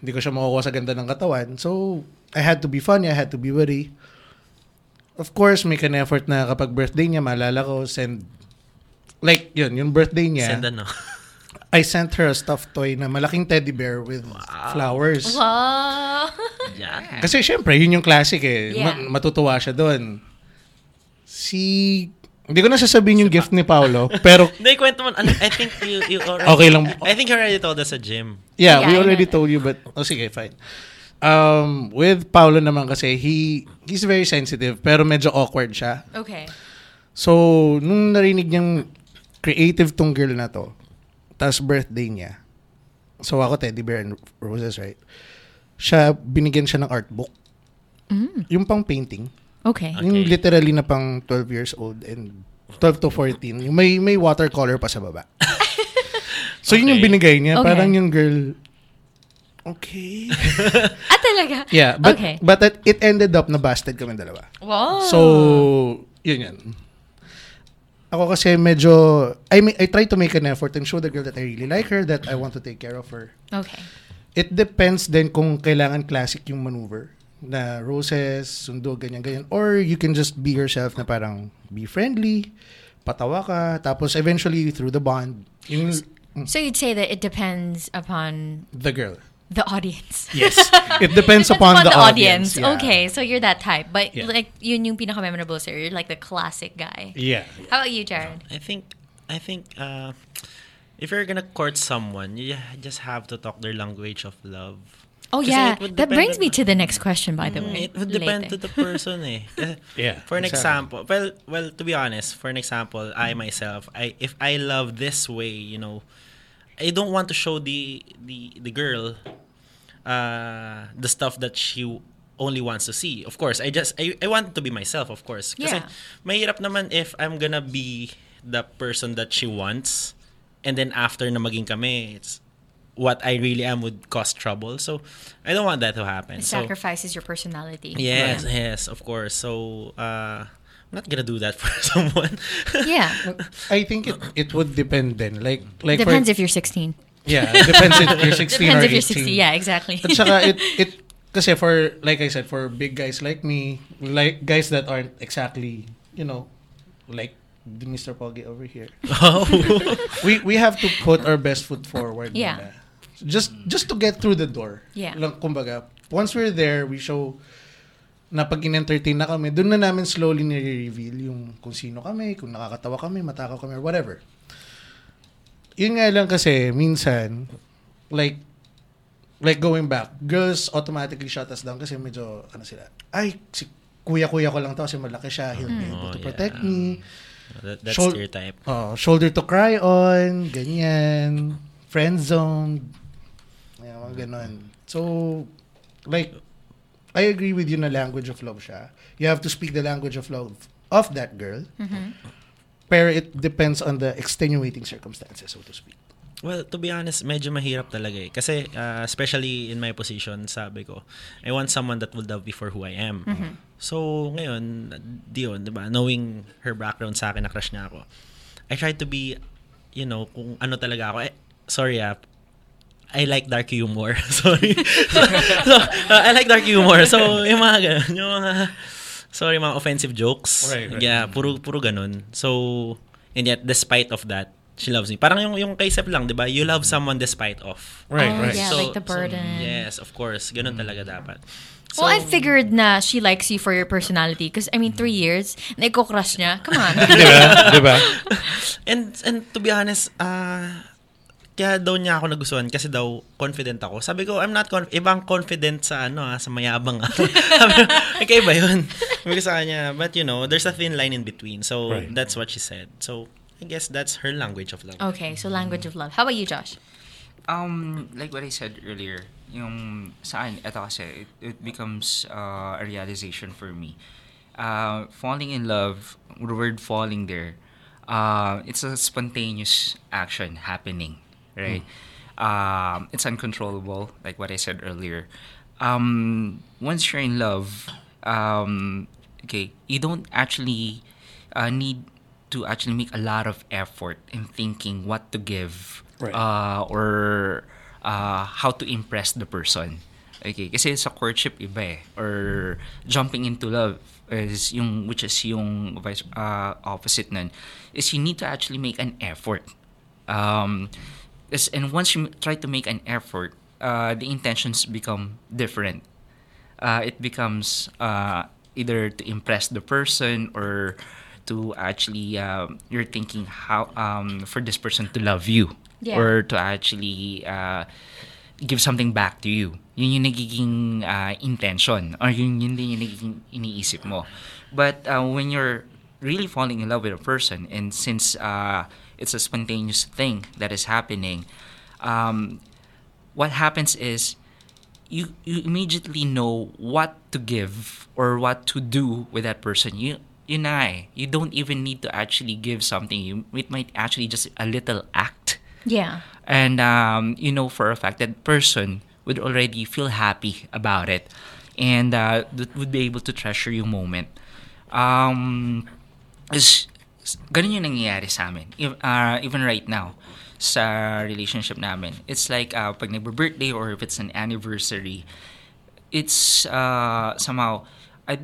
Hindi ko siya makukuha sa ganda ng katawan. So, I had to be funny, I had to be witty. Of course, make an effort na kapag birthday niya, maalala ko, send, like, yun, yung birthday niya, Send ano. I sent her a stuffed toy na malaking teddy bear with flowers. Wow. Yan. Kasi syempre, yun yung classic eh. Yeah. Ma- matutuwa siya doon. Si... Hindi ko na sasabihin yung gift ni Paolo, pero Hindi, kwento mo. Ano, I think you, you already... Okay lang. I think you already told us sa gym. yeah, Yeah, we I already told you but oh sige, fine. Um, with Paolo naman kasi he he's very sensitive pero medyo awkward siya. okay. So, nung narinig niyang creative tong girl na to, tas birthday niya. So, ako teddy bear and roses, right? Siya, binigyan siya ng art book. Yung pang painting. Okay. Yung Okay. literally na pang 12 years old and 12 to 14. Yung may, may watercolor pa sa baba. so, yun yung Okay. binigay niya. Okay. Parang yung girl, okay. Ah, talaga? yeah, but, Okay. but it, ended up na busted kami dalawa. Wow. So, yun yun. Ako kasi medyo, I, I try to make an effort and show the girl that I really like her, that I want to take care of her. okay. It depends then kung kailangan classic yung maneuver na roses, sundo, ganyan, ganyan. Or you can just be yourself na parang be friendly, patawa ka, tapos eventually through the bond, yung So you'd say that it depends upon the girl. The audience. Yes. It depends upon, the, audience. yeah. Okay, so you're that type. But Yeah. like yun yung pinaka-memorable sir. You're like the classic guy. Yeah. How about you, Jared? I think, I think, uh, if you're gonna court someone, you just have to talk their language of love. Oh Kasi yeah, that brings me to the next question by the way. It would depend later. to the person eh. Yeah, For an exactly. example, well, well, to be honest, for an example, I myself, I if I love this way, you know, I don't want to show the the the girl uh the stuff that she only wants to see. Of course, I just I, I want to be myself, of course. Kasi Yeah. mahirap naman if I'm gonna be the person that she wants and then after na maging kami, it's what I really am would cause trouble. So, I don't want that to happen. It So, sacrifices your personality. Yes, Yeah. yes, of course. So, uh, I'm not gonna do that for someone. Yeah. I think it, it would depend then. Like, like Depends for, if you're 16. Yeah, depends if you're 16 Depends or if you're 18. 60. Yeah, exactly. At saka it it kasi for like I said for big guys like me, like guys that aren't exactly, you know, like the Mr. Pogi over here. oh. We we have to put our best foot forward. Yeah. muna. Just just to get through the door. Yeah. Lang kumbaga once we're there, we show na pag in-entertain na kami, doon na namin slowly nire-reveal yung kung sino kami, kung nakakatawa kami, matakaw kami, or whatever. Yun nga lang kasi, minsan, like, like going back, girls automatically shut us down kasi medyo, ano sila, ay, si kuya-kuya ko lang to kasi malaki siya, he'll be able Oh, to yeah. protect me. That, that's Shol- stereotype. Oh, shoulder to cry on, ganyan, friend zone, yeah, mga ganon. So, like, I agree with you na language of love siya. You have to speak the language of love of that girl. Pero it depends on the extenuating circumstances, so to speak. Well, to be honest, medyo mahirap talaga eh. Kasi, uh, especially in my position, sabi ko, I want someone that will love me for who I am. So, ngayon, di yun, di ba? Knowing her background sa akin, na crush niya ako. I try to be, you know, kung ano talaga ako. Eh, sorry ah, I like dark humor. Sorry. so, uh, I like dark humor. So, yung mga ganun, yung mga, sorry, mga offensive jokes. Right, right. Yeah, puro, puro ganun. So, and yet, despite of that, she loves me. Parang yung, yung kay Sep lang, di ba? You love someone despite of. Right, Oh, right. yeah. like the burden. yes, of course. Ganun talaga dapat. well, I figured na she likes you for your personality. Because, I mean, three years, naiko-crush niya. Come on. Di ba? Di ba? And and to be honest, ah kaya daw niya ako nagustuhan kasi daw confident ako. Sabi ko, I'm not conf- ibang confident sa ano ah, sa mayabang. ah. Sabi ko, okay ba yun? Sabi ko sa kanya, but you know, there's a thin line in between. So, Right. that's what she said. So, I guess that's her language of love. okay, so language of love. How about you, Josh? Um, like what I said earlier, yung saan, ito kasi, it, it becomes uh, a realization for me. Uh, falling in love, the word falling there, uh, it's a spontaneous action happening, right? Um, it's uncontrollable, like what I said earlier. Um, once you're in love, um, okay, you don't actually uh, need to actually make a lot of effort in thinking what to give Right. uh, or uh, how to impress the person. Okay, kasi sa courtship iba eh. Or jumping into love is yung which is yung vice uh, opposite nun is you need to actually make an effort. Um, and once you try to make an effort, uh, the intentions become different. Uh, it becomes uh, either to impress the person or to actually um, you're thinking how um, for this person to love you Yeah. or to actually uh, give something back to you. Yun yung nagiging uh, intention or yun, yun din yung nagiging iniisip mo. But uh, when you're really falling in love with a person and since uh, it's a spontaneous thing that is happening, um, what happens is you you immediately know what to give or what to do with that person. You nga eh. You don't even need to actually give something. You it might actually just a little act, Yeah. and um, you know for a fact that person would already feel happy about it, and uh, would be able to treasure your moment. Um, is ganun yung nangyayari sa amin. Uh, even right now, sa relationship namin. It's like, uh, pag nagbe-birthday or if it's an anniversary, it's uh, somehow, I,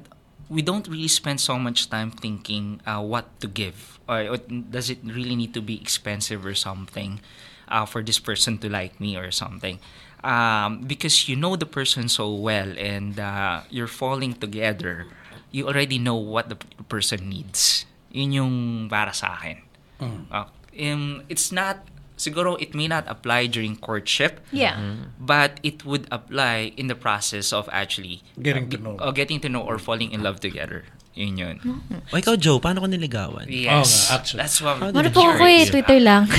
we don't really spend so much time thinking uh, what to give. Or what- does it really need to be expensive or something uh, for this person to like me or something? Um, because you know the person so well and uh, you're falling together, you already know what the person needs. Yun yung para sa akin. Uh, um, it's not, siguro it may not apply during courtship, Yeah. but it would apply in the process of actually Getting uh, to know. uh, getting to know or falling in love together. Yun yun. O ikaw, Joe, paano ko niligawan? Yes. nga, actually. That's what Ano did po ako eh? Twitter lang.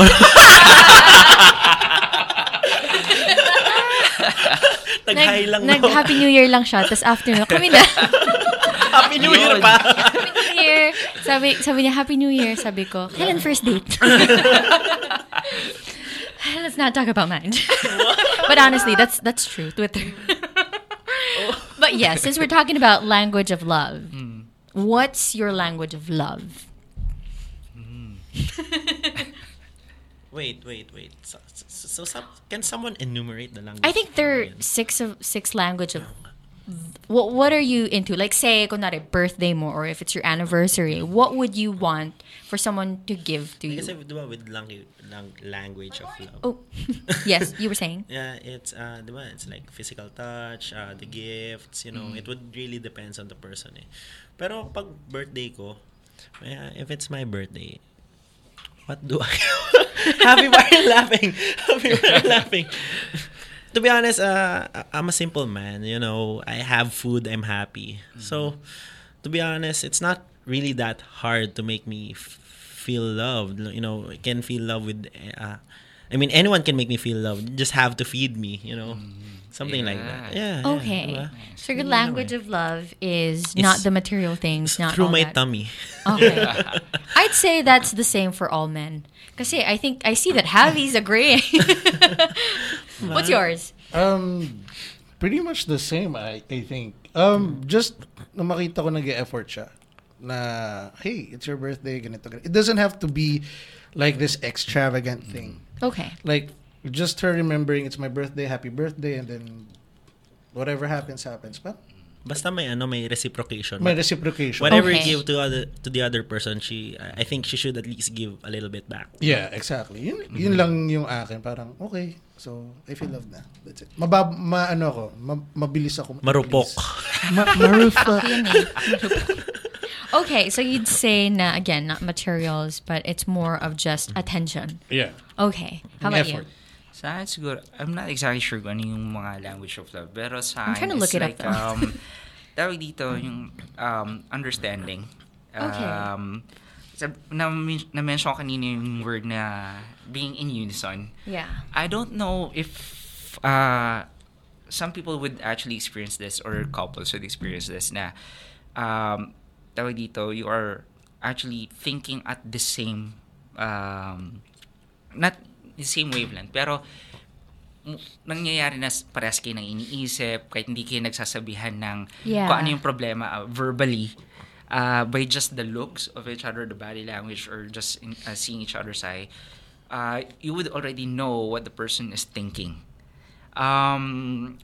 Nag-hi lang nag, no? Happy New Year lang siya. Tapos after na, kami na. Happy New Year pa! Happy New Year. Sabi, sabi niya, Happy New Year. Sabi ko, kailan first date? Let's not talk about marriage. but honestly, that's that's true. Twitter. but yes, since we're talking about language of love, hmm. what's your language of love? Hmm. Wait, wait, wait. So, so, so some- can someone enumerate the language? I think there are six of six language of oh, what what are you into? Like say kunwari birthday mo or if it's your anniversary, what would you want for someone to give to you? Kasi diba with lang- lang- language of love. Oh, yes, you were saying. Yeah, it's uh, diba, it's like physical touch, uh, the gifts, you know, it would really depends on the person eh. Pero pag birthday ko, yeah, if it's my birthday, what do I Happy you laughing? Happy you laughing? To be honest, uh, I'm a simple man, you know. I have food, I'm happy. So, to be honest, it's not really that hard to make me f- feel loved. You know, I can feel love with. Uh, I mean, anyone can make me feel loved. You just have to feed me. You know, something like that. Yeah. yeah, Okay. diba? So your language of love is not the material things, not through all my that. tummy. Okay. I'd say that's the same for all men. Kasi I think I see that Javi's agreeing. What's yours? Um, pretty much the same, I, I think. Um, just na makita ko nag-effort siya na, hey, it's your birthday, ganito, ganito. It doesn't have to be like this extravagant thing. Okay. Like, just her remembering it's my birthday, happy birthday, and then whatever happens, happens. But Basta may ano, may reciprocation. may reciprocation. Whatever Okay. you give to other to the other person, she I think she should at least give a little bit back. Yeah, exactly. Yun, yun lang yung akin. Parang, okay. So, I feel love na. That's it. Mabab, ma, ano ako, ma, mabilis ako. Marupok. Ma, marupok. Yun eh. okay, so you'd say na again, not materials, but it's more of just attention. Yeah. Okay. How about effort. you? Sa akin siguro, I'm not exactly sure kung ano yung mga language of love. Pero sa I'm akin, trying to look it's it up, like, though. um, tawag dito yung um, understanding. Okay. Um, na-mention ko kanina yung word na being in unison. Yeah. I don't know if uh, some people would actually experience this or couples would experience this na um, tawag dito, you are actually thinking at the same um, not the same wavelength pero nangyayari na parehas kayo ng iniisip kahit hindi kayo nagsasabihan ng Yeah. kung ano yung problema uh, verbally uh, by just the looks of each other, the body language, or just in, uh, seeing each other's eye, uh, you would already know what the person is thinking. Um,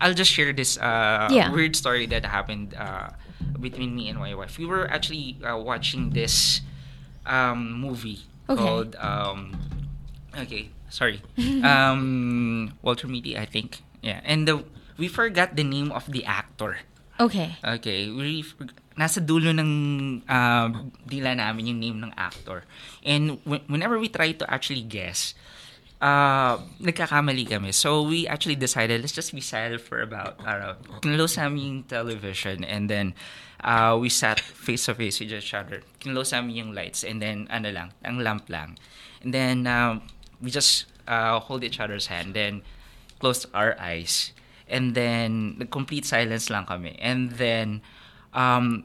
I'll just share this uh, Yeah. weird story that happened uh, between me and my wife. We were actually uh, watching this um, movie Okay. called um, okay, sorry, um, Walter Mitty, I think. Yeah, and the, we forgot the name of the actor. Okay. Okay, we nasa dulo ng uh, dila namin yung name ng actor. And wh- whenever we try to actually guess, uh, nagkakamali kami. So we actually decided, let's just be silent for about, I don't know, kinlose namin yung television and then uh, we sat face to face with each other. Kinlose namin yung lights and then ano lang, ang lamp lang. And then um, we just uh, hold each other's hand, then close our eyes. And then, complete silence lang kami. And then, um,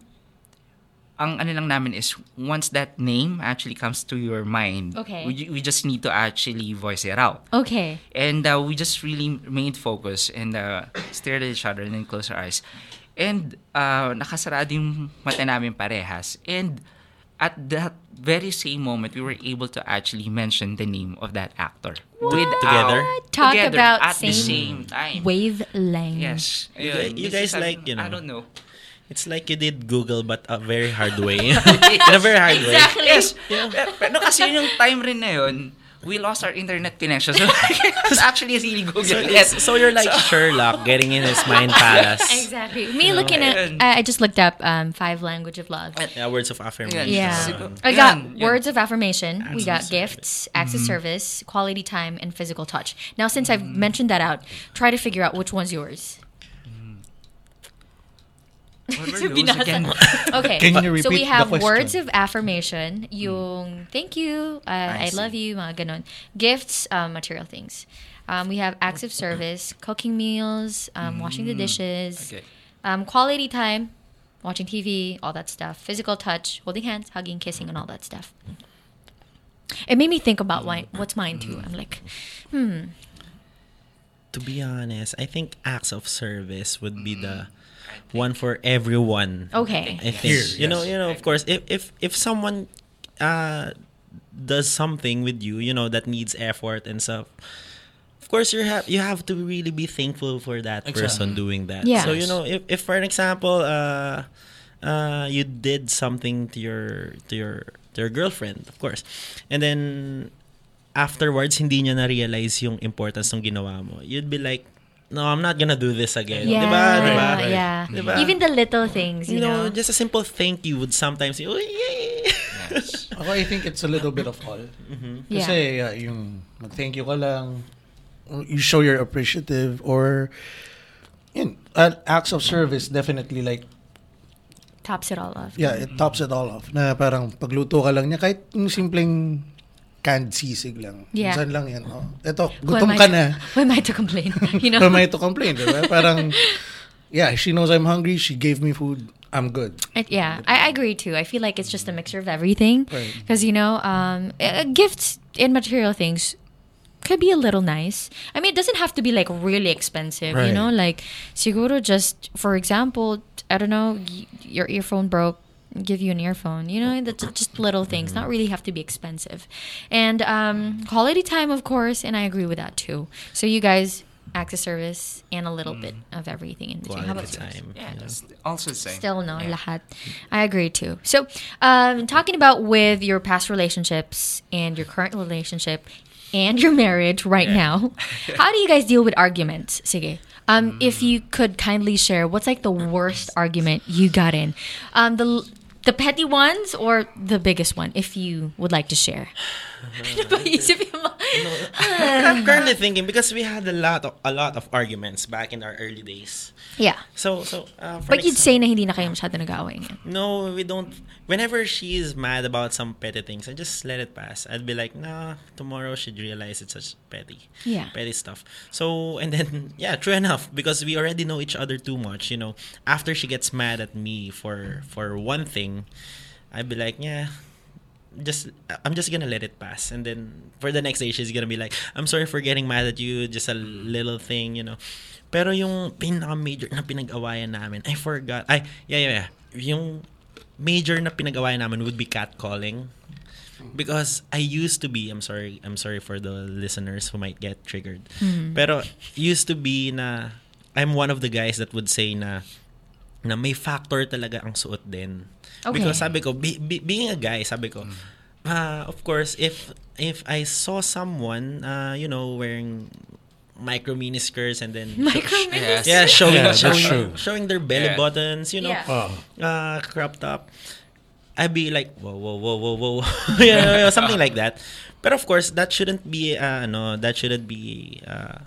ang ano lang namin is, once that name actually comes to your mind, Okay. we, we just need to actually voice it out. Okay. And uh, we just really remained focused and uh, stared at each other and then closed our eyes. And uh, nakasarado yung mata namin parehas. And at that very same moment, we were able to actually mention the name of that actor. Without- Together? Talk together about at the same same time. Wavelength. Yes. You guys- you This guys an- like, you know, I don't know. It's like you did Google but a very hard way. In a very hard way. Exactly. Yes. Pero, pero kasi yung time rin na yun, we lost our internet connection. So, it's actually really Google. So, so you're like Sherlock getting in his mind palace. Exactly. Me looking at, Ayun. I I just looked up um, five language of love. Yeah, words of affirmation. Yeah. Siguro- I got Yan, yan. words of affirmation. we got of gifts, acts of service, quality time, and physical touch. Now, since I've Mm. mentioned that out, try to figure out which one's yours. What were those Binasa. again? Okay. Can you so we repeat the have words of affirmation, yung thank you, uh, I, see. love you, mga ganon. Gifts, um, material things. Um, we have acts of service, cooking meals, um, washing the dishes, Okay. um, quality time, watching TV, all that stuff. Physical touch, holding hands, hugging, kissing, and all that stuff. It made me think about why, what's mine too. I'm like, hmm. To be honest, I think acts of service would be the one for everyone. Okay. I think Here, you know, you know, of course, if if if someone uh does something with you, you know, that needs effort and stuff. Of course you have you have to really be thankful for that person doing that. Yeah. So you know, if, if for an example, uh, uh, you did something to your to your to your girlfriend, of course, and then afterwards hindi niya na realize yung importance ng ginawa mo, you'd be like, no, I'm not gonna do this again. Yeah, Diba? Diba? yeah. Diba? Even the little things, you, You know, know. just a simple thank you would sometimes, oh, yay! Yes. Ako, I think it's a little bit of all. Yeah. Kasi uh, yung mag-thank you ka lang, you show you're appreciative, or yun, uh, acts of service definitely like, Tops it all off. yeah, it tops it all off. Na parang pagluto ka lang niya, kahit yung simpleng canned sisig lang. Yeah. Minsan lang yan. Oh, eto, gutom ka na. Who am I to complain? You know? Who am I to complain, diba? Parang, yeah, she knows I'm hungry, she gave me food, I'm good. It- yeah, I, I agree too. I feel like it's just a mixture of everything. Right. Because, you know, um, gifts and material things could be a little nice. I mean, it doesn't have to be like really expensive, right. you know? Like, siguro just, for example, I don't know, y- your earphone broke, give you an earphone. You know, that's just little things, not really have to be expensive. And um, quality time, of course, and I agree with that too. So, you guys, access service and a little bit of everything in between. How about time. Yeah, you also the same. Still no, Yeah. lahat. I agree too. So, um, talking about with your past relationships and your current relationship and your marriage right Yeah. now, how do you guys deal with arguments? Sige. Um, if you could kindly share, what's like the worst argument you got in? Um, the the petty ones or the biggest one, if you would like to share. Ano ba isip mo? I'm currently thinking because we had a lot of a lot of arguments back in our early days. yeah. So so uh, for But you'd say na hindi na kayo masyado nag-aaway ngayon. no, we don't. Whenever she is mad about some petty things, I just let it pass. I'd be like, nah, tomorrow she'd realize it's such petty, Yeah. petty stuff. So and then yeah, true enough because we already know each other too much. You know, after she gets mad at me for for one thing, I'd be like, yeah. Just I'm just gonna let it pass, and then for the next day she's gonna be like, "I'm sorry for getting mad at you, just a little thing, you know." Pero yung pinaka major na pinag-awayan namin, I forgot. Ay, yeah, yeah, yeah. Yung major na pinag-awayan namin would be catcalling. Because I used to be, I'm sorry, I'm sorry for the listeners who might get triggered. Pero used to be na I'm one of the guys that would say na na may factor talaga ang suot din. Okay. Because sabi ko, be, be- being a guy, sabi ko, ah, of course, if if I saw someone, uh, you know, wearing micro mini skirts and then Micro Yes. yeah, showing Yeah, showing, showing their belly Yeah. buttons, you know, Yeah. Oh. uh, cropped up. I'd be like, whoa, whoa, whoa, whoa, whoa, you know, something like that. But of course, that shouldn't be, uh, no, that shouldn't be, uh,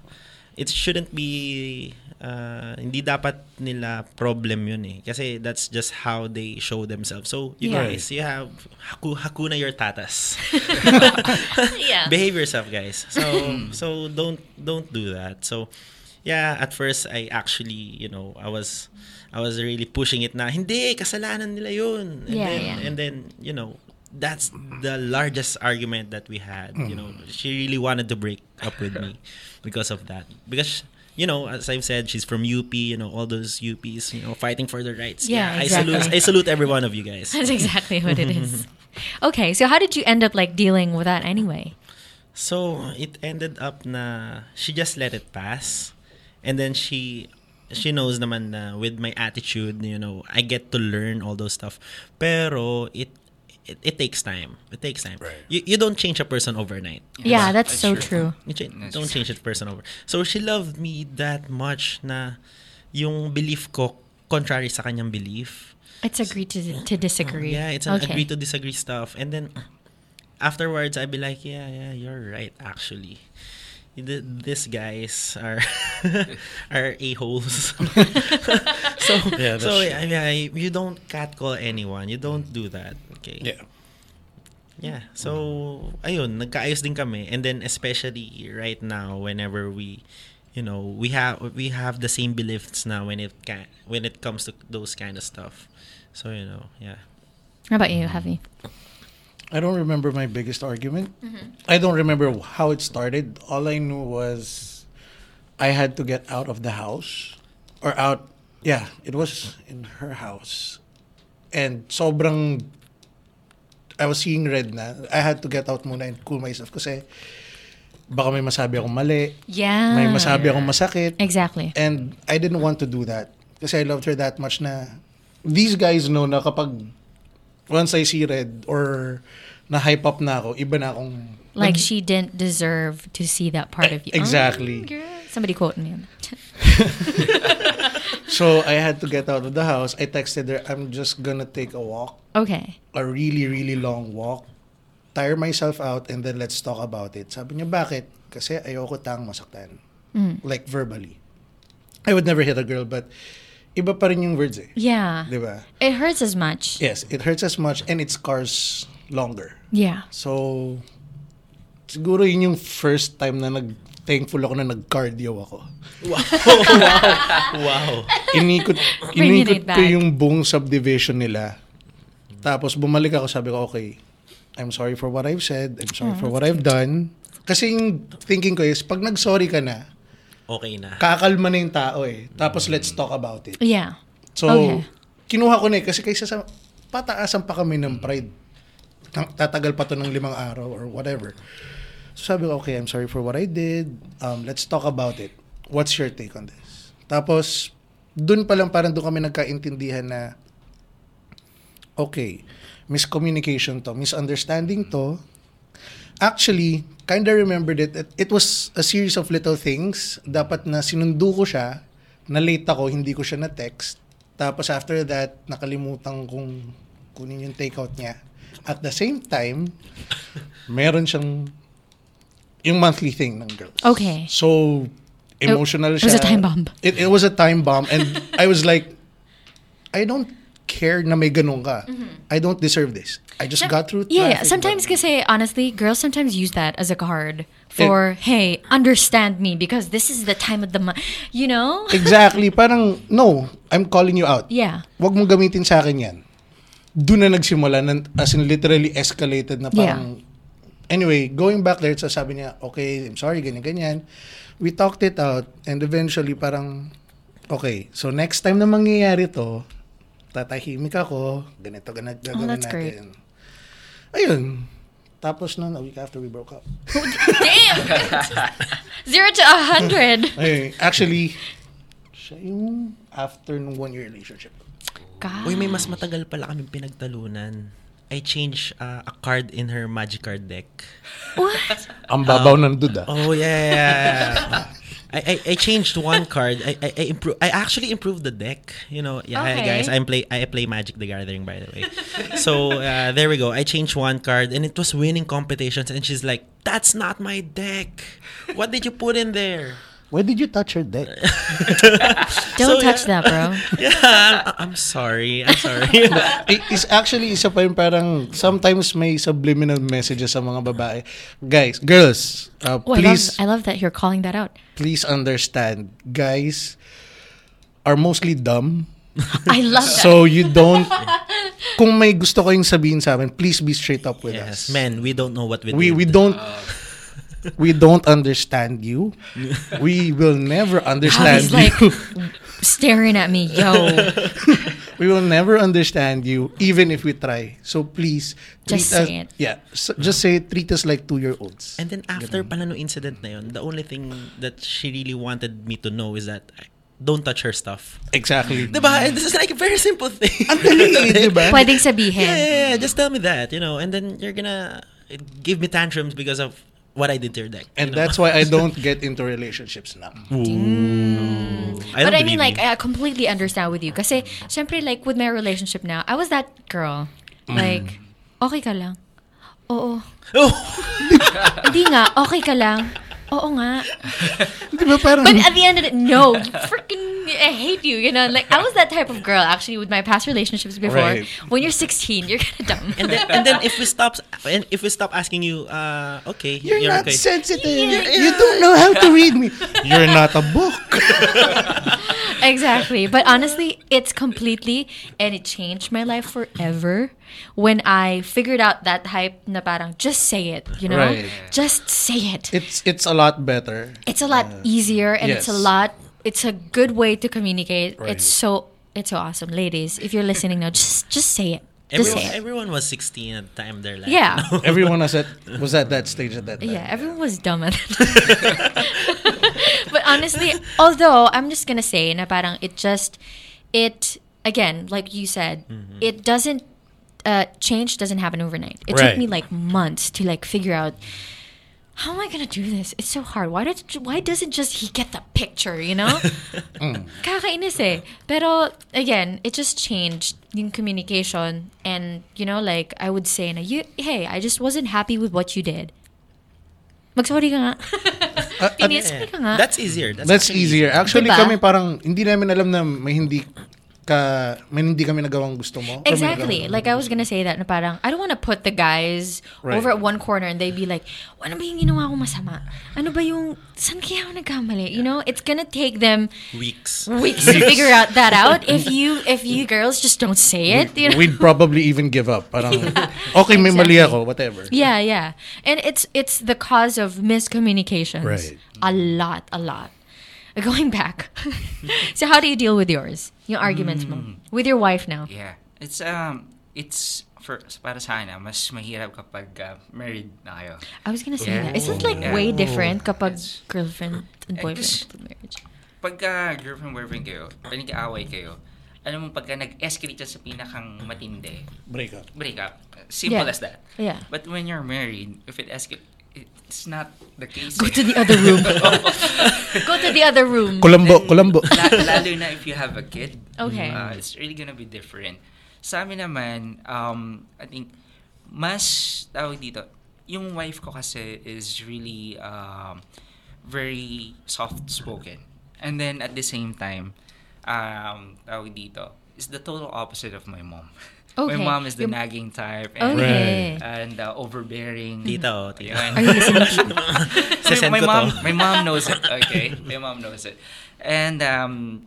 it shouldn't be, uh, hindi dapat nila problem yun eh. Kasi that's just how they show themselves. So, you Yeah. guys, you have, haku, hakuna your tatas. Yeah. behave yourself guys so so don't don't do that so yeah at first i actually you know i was i was really pushing it na hindi kasalanan nila yun and Yeah, then, yeah. and then you know that's the largest argument that we had you know she really wanted to break up with me because of that because you know as i've said she's from up you know all those ups you know fighting for their rights Yeah, i salute exactly. i salute every one of you guys That's exactly what it is. Okay, so how did you end up like dealing with that anyway? So it ended up na she just let it pass, and then she she knows naman na with my attitude, you know, I get to learn all those stuff. Pero it it, it takes time. It takes time. Right. You you don't change a person overnight. Yeah, that's, that's so true. true. You cha- That's don't change a person over. So she loved me that much na yung belief ko contrary sa kanyang belief. It's agree to to disagree. Yeah, it's an okay. agree to disagree stuff. And then afterwards, I'd be like, yeah, yeah, you're right, actually. Th- These guys are are a holes. so Yeah, that's so true. mean, yeah, you don't catcall anyone. You don't do that. Okay. Yeah. Yeah. So, ayun, nagkaayos din kami. And then especially right now whenever we you know, we have we have the same beliefs now when it ca- when it comes to those kind of stuff. So, you know, yeah. How about you, Javi? I don't remember my biggest argument. Mm-hmm. I don't remember how it started. All I knew was I had to get out of the house or out. Yeah, it was in her house. And sobrang I was seeing red na. I had to get out muna and cool myself kasi baka may masabi akong mali, Yeah. may masabi akong masakit. Exactly. And I didn't want to do that. Kasi I loved her that much na these guys know na kapag once I see red or na-hype up na ako, iba na akong... Like she didn't deserve to see that part of you. Exactly. Oh. Somebody quote me. on that. So I had to get out of the house. I texted her, I'm just gonna take a walk. Okay. A really, really long walk. Tire myself out and then let's talk about it. Sabi niya, bakit? Kasi ayoko tang masaktan. Like verbally. I would never hit a girl but iba pa rin yung words eh. Yeah. Di ba? It hurts as much. Yes, it hurts as much and it scars longer. Yeah. So, siguro yun yung first time na nag thankful ako na nag-cardio ako. Wow. Inikot, Bringing inikot it ko back. yung buong subdivision nila. Tapos bumalik ako, sabi ko, okay, I'm sorry for what I've said. I'm sorry Oh, for what I've done. Kasi yung thinking ko is, pag nag-sorry ka na, Okay na. kakalma na yung tao eh. Tapos let's talk about it. Yeah. So, Okay. kinuha ko na eh. Kasi kaysa sa, pataasan pa kami ng pride. Tatagal pa to ng limang araw or whatever. So sabi ko, okay, I'm sorry for what I did. Um, let's talk about it. What's your take on this? Tapos, dun pa lang parang doon kami nagkaintindihan na, okay, miscommunication to, misunderstanding to. Actually, kinda remembered it. It, it was a series of little things. Dapat na sinundo ko siya, na late ako, hindi ko siya na-text. Tapos after that, nakalimutan kong kunin yung takeout niya. At the same time, meron siyang yung monthly thing ng girls. Okay. So, emotional it was siya. a time bomb. It, it was a time bomb. And I was like, I don't care na may ganun ka. I don't deserve this. I just got through Mm-hmm. Yeah, yeah. traffic, Sometimes, but- kasi honestly, girls sometimes use that as a card for, hey, understand me because this is the time of the month. You know? Exactly. Parang, no, I'm calling you out. Yeah. Huwag mong gamitin sa akin yan. Doon na nagsimula, na, as in literally escalated na parang... Anyway, going back there, so sabi niya, okay, I'm sorry, ganyan-ganyan. We talked it out and eventually parang, okay, so next time na mangyayari to, tatahimik ako, ganito, ganito, gagawin Oh, that's great. natin. Ayun. Tapos nun, a week after we broke up. Damn! Zero to a hundred. Actually, siya yung after nung one-year relationship. God. Uy, may mas matagal pala kami pinagtalunan. I changed uh, a card in her magic card deck. What? Ang babaw ng duda. Oh yeah, yeah, yeah. I, I I changed one card. I I I, impro- I actually improved the deck. You know, yeah, Okay. guys. I'm play I play Magic the Gathering by the way. so uh, there we go. I changed one card and it was winning competitions. And she's like, "That's not my deck. What did you put in there?" Why did you touch her deck? Don't So, touch that, bro. Yeah, I'm, I'm sorry. I'm sorry. I- is actually isa pa yung parang sometimes may subliminal messages sa mga babae. Guys, girls, uh, Oh, I love, please I love that you're calling that out. please understand. Guys are mostly dumb. I love that. So you don't kung may gusto kayong sabihin sa amin, please be straight up with yes, us. man. We don't know what we We we don't we don't understand you. We will never understand He's like you. staring at me, yo. We will never understand you, even if we try. So please, Just treat us, say it. Yeah, so just say treat us like two-year-olds. And then after pala no incident na yun, the only thing that she really wanted me to know is that don't touch her stuff. Exactly. Diba? And this is like a very simple thing. Ang dali, eh, di ba? Yeah, yeah, yeah, just tell me that, you know, and then you're gonna give me tantrums because of what I did to your deck. And you know? that's why I don't get into relationships now. I don't but I mean, like, you. I completely understand with you. Kasi, syempre, like, with my relationship now, I was that girl. Like, okay ka lang. Oo. oh, Hindi nga, okay ka lang. Oo nga. Di ba parang, But at the end of it, no. Freaking, I hate you. You know, like, I was that type of girl, actually, with my past relationships before. Right. When you're 16, you're kind of dumb. and then and then if we stop and if we stop asking you, uh, okay, you're, not okay. sensitive. Yeah. You don't know how to read me. You're not a book. exactly. But honestly, it's completely and it changed my life forever when I figured out that hype na parang just say it, you know? Right. Just say it. It's it's a lot better. It's a lot easier and it's a lot it's a good way to communicate. Right. It's so it's so awesome. Ladies, if you're listening now, just just say it. Everyone, say it. everyone was 16 at the time of their life. Yeah. no? Everyone was at was at that stage at that time. Yeah, everyone was dumb at that. but honestly, although I'm just gonna say, na parang it just, it again, like you said, Mm-hmm. it doesn't. Uh, change doesn't happen overnight. It took me like months to like figure out how am I gonna do this. It's so hard. Why did why doesn't just he get the picture? You know, kakainis eh. Pero again, it just changed yung communication, and you know, like I would say, na you, hey, I just wasn't happy with what you did. Magsorry ka nga. Pinis Yeah. ka nga. That's easier. That's, That's actually easier. Actually, Diba? kami parang hindi namin alam na may hindi ka may hindi kami nagawang gusto mo. Exactly. Like I was gonna say that na parang I don't want to put the guys Right. over at one corner and they'd be like, ano ba yung ginawa ko masama? Ano ba yung, saan kaya ako nagkamali? You know, it's gonna take them weeks. weeks to figure out that out if you if you girls just don't say it. You know? We'd probably even give up. Parang, okay, may mali ako, whatever. Yeah, yeah. And it's it's the cause of miscommunications. Right. A lot, a lot. Going back. so how do you deal with yours? Yung arguments mo with your wife now? Yeah. It's um it's for para sa akin ah, mas mahirap kapag uh, married na kayo. I was gonna say Yeah. that. Is it like Yeah. way different kapag It's- girlfriend and Eh, boyfriend kasi- kapag marriage? Pagka girlfriend boyfriend kayo, nag-aaway kayo, alam mo pagka nag-escalate siya sa pinakang matindi, Break up. break up. Simple Yeah. as that. Yeah. But when you're married, if it escalates, it's not the case. Go to the other room. Go to the other room. Colombo, Colombo. La- lalo na if you have a kid. Okay. Uh, it's really gonna be different. Sa amin naman, um, I think, mas, tawag dito, yung wife ko kasi is really um, very soft-spoken. And then at the same time, um, tawag dito, is the total opposite of my mom. Okay. My mom is the Yung- nagging type and, Okay. and uh, overbearing. Tita, oh, tita. Yun. Are you listening? Sasend my mom, my mom knows it. Okay, my mom knows it, and um,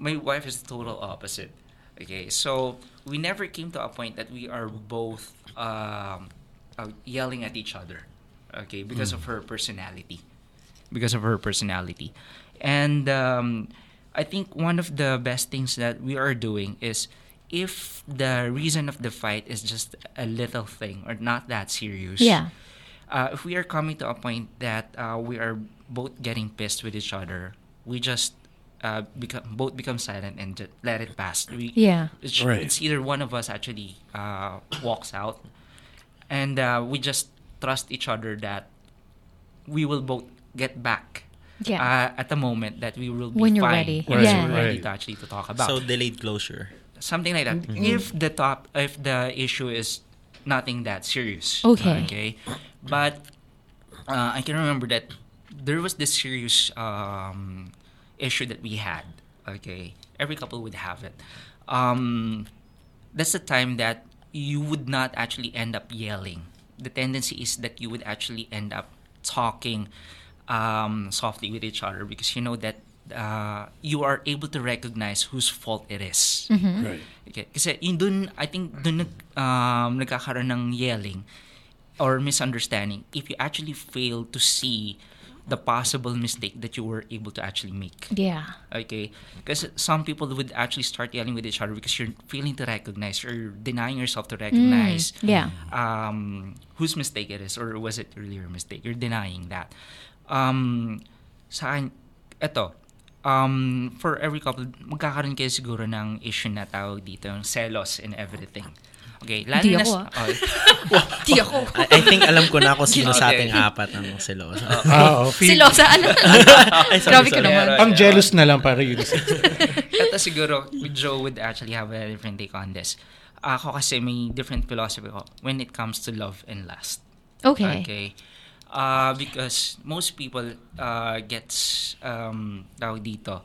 my wife is the total opposite. Okay, so we never came to a point that we are both um, uh, yelling at each other. Okay, because of her personality, because of her personality, and um, I think one of the best things that we are doing is if the reason of the fight is just a little thing or not that serious Yeah. uh, if we are coming to a point that uh, we are both getting pissed with each other, we just uh, become both become silent and just let it pass. We, Yeah. It's, Right. it's either one of us actually uh, walks out, and uh, we just trust each other that we will both get back. Yeah. Uh, at the moment that we will be When you're fine. ready. Once Yeah. we're ready Right. to actually to talk about So delayed closure. something like that. If the top, if the issue is nothing that serious. Okay. Okay. But uh, I can remember that there was this serious um, issue that we had. Okay. Every couple would have it. Um, that's the time that you would not actually end up yelling. The tendency is that you would actually end up talking um, softly with each other because you know that uh, you are able to recognize whose fault it is. Right. Okay. Kasi yun dun, I think dun nag, um, nagkakaroon ng yelling or misunderstanding if you actually fail to see the possible mistake that you were able to actually make. Yeah. Okay? Because some people would actually start yelling with each other because you're failing to recognize or denying yourself to recognize Mm, yeah. um, whose mistake it is or was it really your mistake? You're denying that. Um, sa akin, eto, um, for every couple, magkakaroon kayo siguro ng issue na tawag dito, yung selos and everything. Okay, lalo Di na... ako, ah. oh, Di ako. I, I think alam ko na kung sino sa Okay. ating apat ang selosa. Oh, feel- Silosa. Ano? Ay, sorry, Grabe ka sorry. naman. Pero- Ang jealous na lang para yun. Ito siguro, with Joe would actually have a different take on this. Ako kasi may different philosophy ko when it comes to love and lust. Okay. Okay. Uh, because most people uh, gets um, tawag dito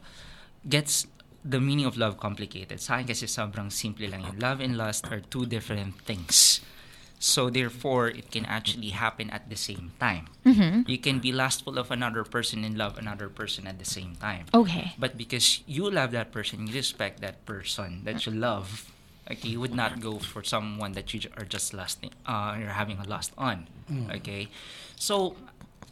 gets the meaning of love complicated. Sa akin kasi sobrang simple lang yun. Love and lust are two different things. So therefore, it can actually happen at the same time. You can be lustful of another person and love another person at the same time. Okay. But because you love that person, you respect that person that you love, okay, you would not go for someone that you are just lusting, uh, you're having a lust on, okay. So,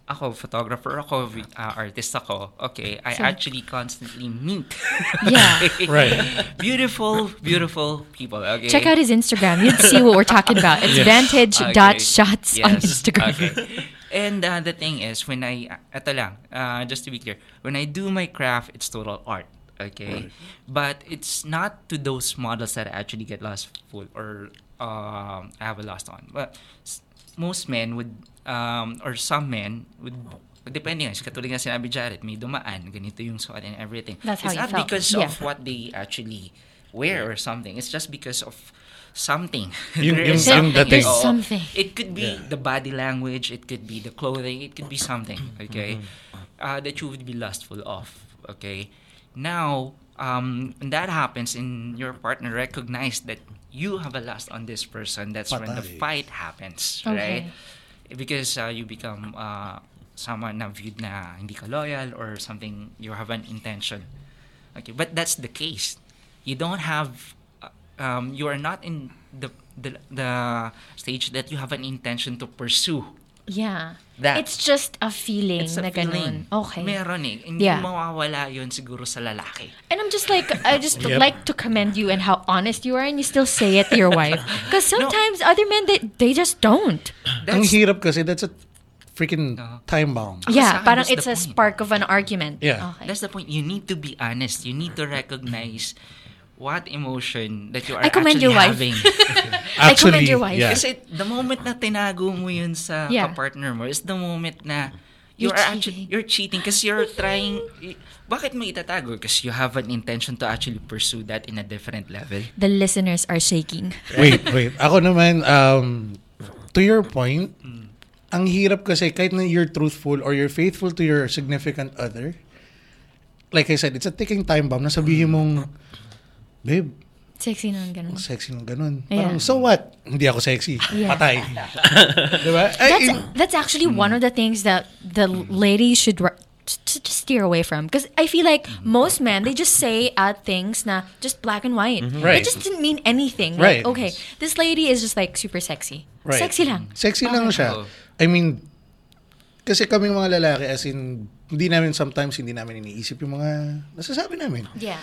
ako, photographer ako, vi- uh, artist ako, okay, I So- actually constantly meet Yeah. Right. beautiful, beautiful people, okay? Check out his Instagram. You'd see what we're talking about. It's vantage dot shots on Instagram. Okay. And uh, the thing is, when I, ito lang, uh, just to be clear, when I do my craft, it's total art. Okay, but it's not to those models that I actually get lost full or um, I have a lost on. But most men would, um, or some men would, depending nga, katulad nga sinabi Jared, may dumaan, ganito yung suot and everything. That's how it's you not felt. because Yeah. of what they actually wear or something. It's just because of something. Yung- There is yung- yung something. dating. There's something. It could be Yeah. the body language, it could be the clothing, it could be something, okay, uh, that you would be lustful of, okay. Now, um, when that happens, and your partner recognize that you have a lust on this person, that's when the fight happens, Okay. right? Because uh, you become uh, someone na viewed na hindi ka loyal or something, you have an intention. Okay, but that's the case. You don't have, uh, um, you are not in the, the the stage that you have an intention to pursue. Yeah. That. It's just a feeling It's a na feeling. ganun. Okay. Meron eh. Hindi Yeah. mawawala yun siguro sa lalaki. And I'm just like, I just Yep. like to commend you and how honest you are, and you still say it to your wife. Because sometimes other men they they just don't. Ang That's, hirap kasi, that's a freaking Uh-huh. time bomb. Yeah, akin, parang it's a point. spark of an argument. Yeah. Okay. that's the point. You need to be honest. You need to recognize what emotion that you are I commend actually your wife. having. I commend your wife. yeah. Kasi the moment na tinago mo yun sa Yeah. kapartner mo is the moment na You're you're, actually cheating. you're cheating because you're trying bakit mo itatago because you have an intention to actually pursue that in a different level The listeners are shaking. wait, wait. Ako naman, um, to your point, ang hirap kasi kahit na you're truthful or you're faithful to your significant other, like I said, it's a ticking time bomb na sabihin mong, babe, Sexy naman ganun. sexy ng ganun. Yeah. Parang, so what? Hindi ako sexy. Yeah. Patay. diba? Ay, That's in- that's actually one of the things that the ladies should r- to just steer away from because I feel like most men they just say out things na just black and white. Right. It just didn't mean anything. Right. Like, okay, this lady is just like super sexy. Right. Sexy lang. Sexy lang Okay. siya. Oo. I mean, kasi kami mga lalaki, as in, hindi namin sometimes, hindi namin iniisip yung mga nasasabi namin. Yeah.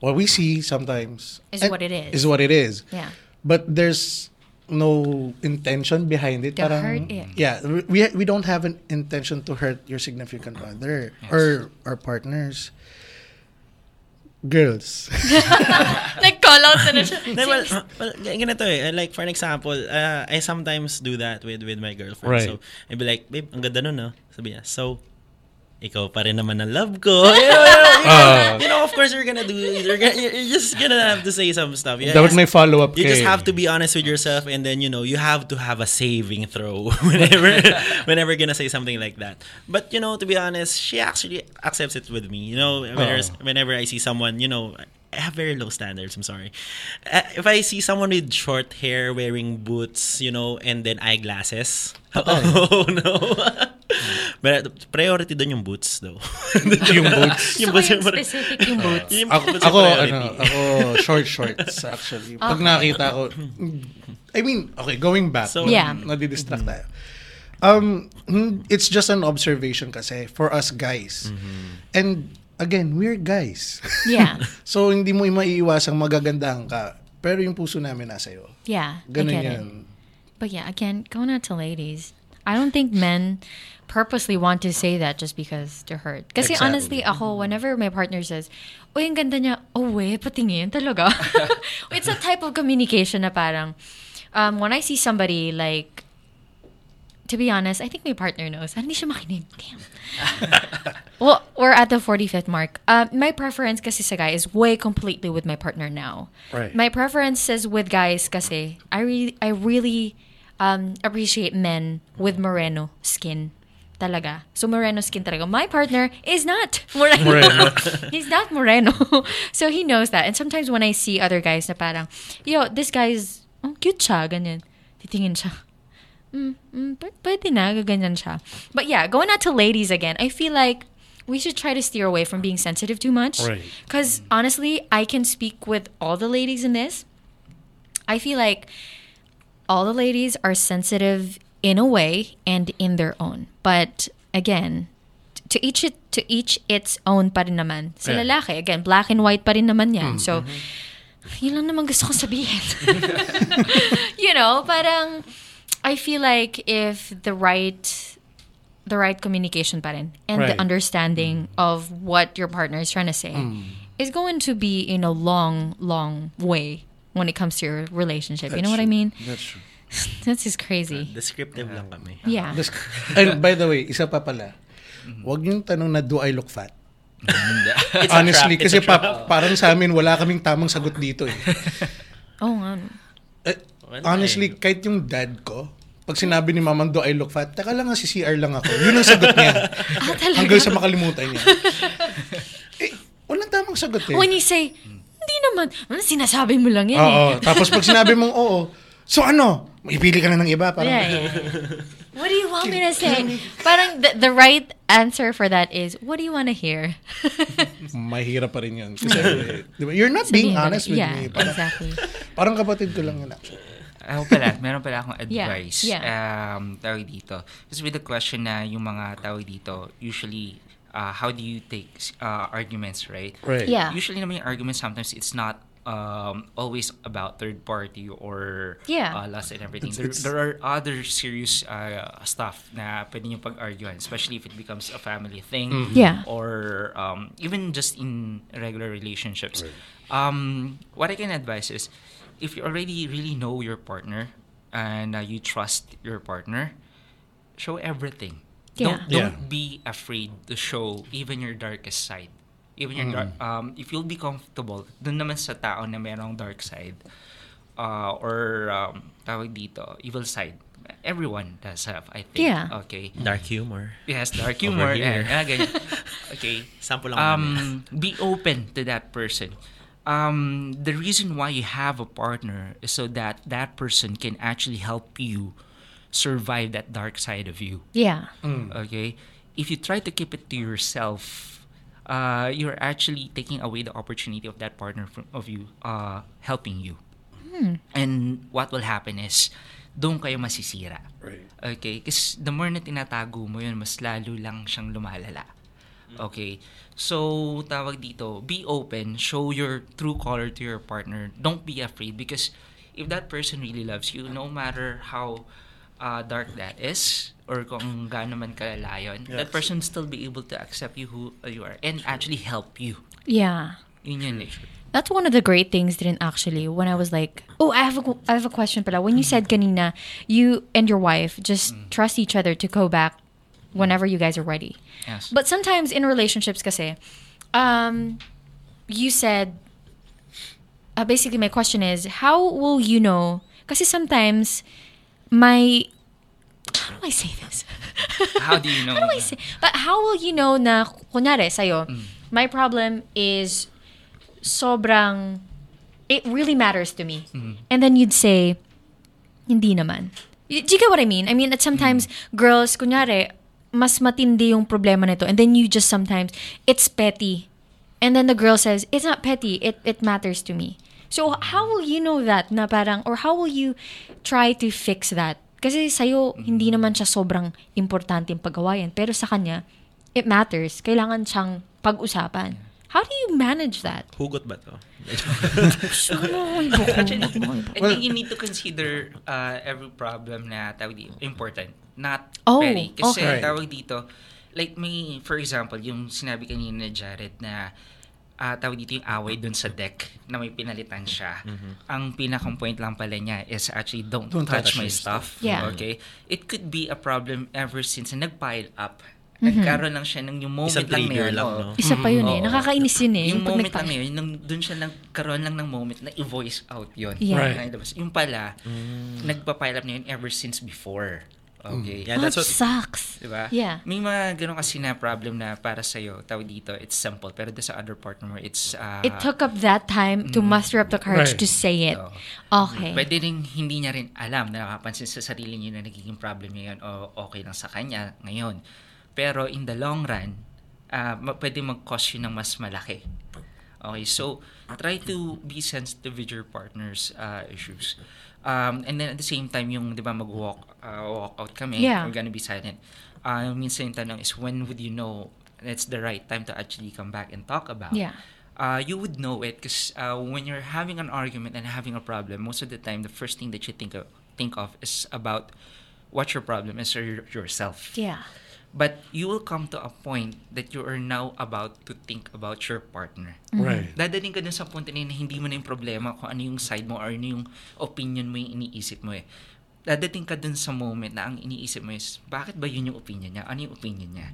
What we see sometimes Is what it is. Is what it is. Yeah. But there's no intention behind it. To Parang, hurt it. Yeah, we we don't have an intention to hurt your significant other or our partners. Girls. Nag-call out na siya. No, well, well, ganito eh. Like, for an example, uh, I sometimes do that with with my girlfriend. Right. So, I'd be like, babe, ang ganda nun, no? Sabi niya, so, ikaw pa rin naman ang love ko. You know, you know, Ah. you know, of course, you're gonna do, you're, gonna, you're just gonna have to say some stuff. You that just- my follow-up You just have to be honest with yourself and then, you know, you have to have a saving throw whenever, whenever gonna say something like that. But, you know, to be honest, she actually accepts it with me. You know, whenever, Oh. whenever I see someone, you know, I have very low standards. I'm sorry. Uh, if I see someone with short hair wearing boots, you know, and then eyeglasses, oh no. But priority doon yung boots, though. yung boots. Yung boots yung yung specific yung boots. Yung Ako, boots ako, priority. ano, ako, short shorts, actually. Pag Okay. nakita ko, I mean, okay, going back. So- Yeah. Nadidistract tayo. Um, hmm, it's just an observation kasi for us guys. And again, we're guys. Yeah. so, hindi mo maiiwasang magagandahan ka. Pero yung puso namin nasa iyo. Yeah. Ganun I get yan. it. But yeah, again, going out to ladies. I don't think men purposely want to say that just because they're hurt. Kasi Exactly. honestly, ako, whenever my partner says, Uy, ang ganda niya. Oh, weh, patingin talaga. it's a type of communication na parang, um, when I see somebody like, to be honest, I think my partner knows. Hindi siya makinig. Damn. well, we're at the 45th mark. Uh, my preference kasi sa guy is way completely with my partner now. Right. My preference is with guys kasi I really, I really um, appreciate men with moreno skin. Talaga. So moreno skin talaga. My partner is not moreno. Moreno. He's not moreno. so he knows that. And sometimes when I see other guys na parang, yo, this guy's, oh, cute siya, ganyan. Titingin siya. Mm, mm, pwede na, gaganyan siya. But yeah, going out to ladies again, I feel like we should try to steer away from being sensitive too much. Right. Because honestly, I can speak with all the ladies in this. I feel like all the ladies are sensitive in a way and in their own. But again, to each it, to each its own pa rin naman. Sa Yeah. lalaki, again, black and white pa rin naman yan. Mm, So, mm-hmm. yun lang naman gusto ko sabihin. you know, parang, I feel like if the right the right communication pa rin and the Right. understanding mm. of what your partner is trying to say mm. is going to be in a long, long way when it comes to your relationship. you know what I mean? That's true. This is crazy. Ah, descriptive lang ah. kami. Yeah. And by the way, isa pa pala, mm-hmm. wag yung tanong na do I look fat? It's Honestly, trap, it's kasi a trap. pa- parang sa amin, wala kaming tamang sagot dito eh. Oh, ano. Eh, Honestly, kahit yung dad ko, pag sinabi ni mamang do I look fat, teka lang nga si CR lang ako. Yun ang sagot niya. Ah, talaga? Hanggang sa makalimutan niya. eh, walang tamang sagot eh. When you say, hindi naman, ano, sinasabi mo lang yan Oo. eh. Tapos pag sinabi mong oo, so ano? Ipili ka na ng iba. Parang, Yeah, yeah. What do you want me to say? Parang the, the right answer for that is, what do you want to hear? mahirap pa rin yun. Kasi, eh, di ba, you're not being Sabihin mo honest with yeah, me. Parang, exactly. parang kapatid ko lang yun actually. Ako pala, meron pala akong Yeah, advice. yeah. Um, tawag dito. Kasi with the question na yung mga tawag dito, usually, uh, how do you take uh, arguments, right? Right. Yeah. Usually naman yung arguments, sometimes it's not um, always about third party or Yeah. uh, lust and everything. It's- there, it's- there are other serious uh, stuff na pwede nyo pag-arguan, especially if it becomes a family thing Mm-hmm. Yeah. or um, even just in regular relationships. Um, what I can advise is if you already really know your partner and uh, you trust your partner, show everything. Yeah. Don't don't Yeah. be afraid to show even your darkest side. Even your dark, um, if you'll be comfortable, dun naman sa tao na merong dark side uh, or um, tawag dito, evil side. Everyone does have, I think. Yeah. Okay. Dark humor. Yes, dark Over humor. here. Yeah. Okay. Sample lang namin. Um, be open to that person. Um, the reason why you have a partner is so that that person can actually help you survive that dark side of you. Yeah. Okay? If you try to keep it to yourself, uh, you're actually taking away the opportunity of that partner from, of you uh, helping you. And what will happen is, doon kayo masisira. Right. Okay? Because the more na tinatago mo yun, mas lalo lang siyang lumalala. Okay? So, tawag dito, be open, show your true color to your partner. Don't be afraid because if that person really loves you, no matter how uh, dark that is, or kung gaano man kalala yun, that person still be able to accept you who you are and actually help you. Yeah. Yun yun eh. That's one of the great things didn't actually when I was like, oh, I have a I have a question pala. When you said kanina, you and your wife just trust each other to go back whenever you guys are ready. Yes. But sometimes in relationships kasi, um, you said, uh, basically my question is, how will you know? Kasi sometimes, my, how do I say this? How do you know? How do I say? But how will you know na, kunyari, sa'yo, my problem is sobrang, it really matters to me. And then you'd say, hindi naman. Do you get what I mean? I mean, that sometimes girls, kunyari, mas matindi yung problema nito. And then you just sometimes, it's petty. And then the girl says, it's not petty, it, it matters to me. So how will you know that na parang, or how will you try to fix that? Kasi sa'yo, hindi naman siya sobrang importante yung paggawa yan. Pero sa kanya, it matters. Kailangan siyang pag-usapan. How do you manage that? Hugot ba to? I think you need to consider uh, every problem na tawag dito, important. Not Oh, petty. Kasi okay. tawag dito, like may, for example, yung sinabi kanina ni Jared na ah tawag dito yung away dun sa deck na may pinalitan siya. Ang pinakang point lang pala niya is actually don't, Don't touch, touch my my stuff. Yeah. Okay? It could be a problem ever since na nag-pile up. Nagkaroon lang siya ng yung moment Isang lang na yun. lang, no? Isa pa yun eh. Oo. Nakakainis yun eh. Yung pag moment lang na yun, nung, dun siya nagkaroon lang ng moment na i-voice out yun. Yeah. Right. Yung pala, nagpa-pile up na yun ever since before. Okay. Yeah, that's That what sucks. Diba? Yeah. May mga ganun kasi na problem na para sa'yo, tawag dito, it's simple. Pero sa other partner mo, it's... Uh, It took up that time to muster up the courage Right. to say it. Oo. Okay. Pwede rin hindi niya rin alam, nakakapansin sa sarili niya na nagiging problem niya yun o okay lang sa kanya ngayon. Pero in the long run, uh, ma- pwede mag-cause yun ng mas malaki. Okay, so try to be sensitive with your partner's uh, issues. Um, and then at the same time, yung, di ba, mag-walk uh, walk out kami, Yeah. we're gonna be silent. uh, minsan yung tanong is when would you know it's the right time to actually come back and talk about? Yeah. Uh, you would know it because uh, when you're having an argument and having a problem, most of the time the first thing that you think of, think of is about what your problem is or your, yourself. Yeah. But you will come to a point that you are now about to think about your partner. Right. Dadating ka dun sa punto na hindi mo na yung problema kung ano yung side mo or ano yung opinion mo yung iniisip mo eh. Dadating ka dun sa moment na ang iniisip mo is, bakit ba yun yung opinion niya? Ano yung opinion niya?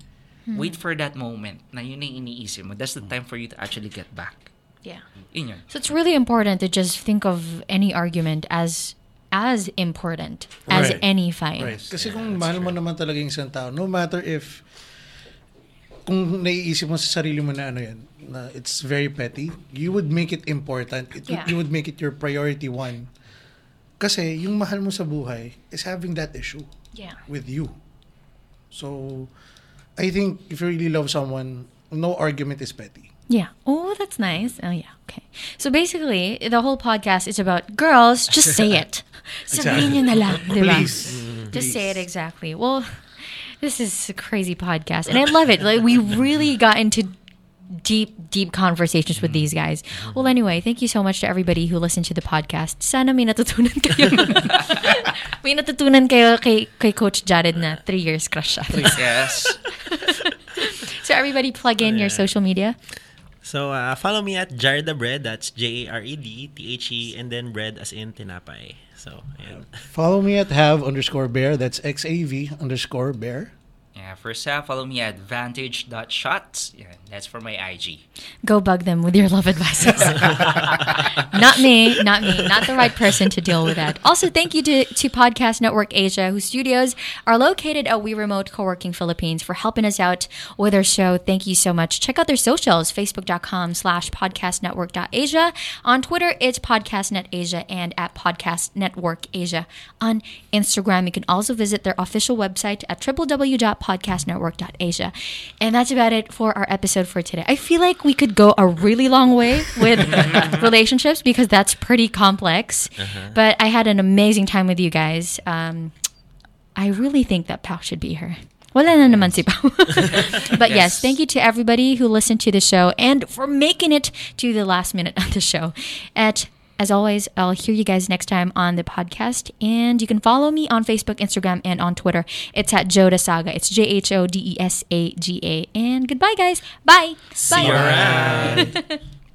Wait for that moment na yun na yung iniisip mo. That's the time for you to actually get back. Yeah. Yun yun. So it's really important to just think of any argument as as important as Right. any fight. Right. Kasi kung mahal mo naman talaga yung isang tao, no matter if kung naiisip mo sa sarili mo na ano yan, na it's very petty, you would make it important. It, would- Yeah. You would make it your priority one. Kasi yung mahal mo sa buhay is having that issue Yeah. with you. So, I think if you really love someone, no argument is petty. Yeah. Oh, that's nice. Oh, yeah. Okay. So basically, the whole podcast is about girls. Just say it. Sabihin nyo na lang, di ba? Please. Just say it exactly. Well, this is a crazy podcast, and I love it. Like we really got into deep, deep conversations with these guys. Well, anyway, thank you so much to everybody who listened to the podcast. Sana may natutunan kayo. may natutunan kayo kay, kay Coach Jared na three years crush siya. Yes. So everybody plug in your social media. So, uh, follow me at Jared the Bread. That's J-A-R-E-D, T-H-E, and then bread as in tinapay. So, ayan. Follow me at have underscore bear. That's X-A-V underscore bear. Yeah, first half, follow me at vantage.shots. Yeah, that's for my IG. Go bug them with your love advices. not me, not me, not the right person to deal with that. Also, thank you to, to Podcast Network Asia, whose studios are located at We Remote Co-working Philippines for helping us out with our show. Thank you so much. Check out their socials, facebook.com slash podcastnetwork.asia. On Twitter, it's podcastnetasia and at Podcast Network Asia. On Instagram, you can also visit their official website at www.podcastnetwork.asia. And that's about it for our episode for today. I feel like we could go a really long way with relationships because that's pretty complex. But I had an amazing time with you guys. Um, I really think that Pao should be here. Wala na naman si Pao. but yes. Yes. thank you to everybody who listened to the show and for making it to the last minute of the show. At as always, I'll hear you guys next time on the podcast. And you can follow me on Facebook, Instagram, and on Twitter. It's at Jhode Saga. It's J H O D E S A G A. And goodbye, guys. Bye. See Bye. you around.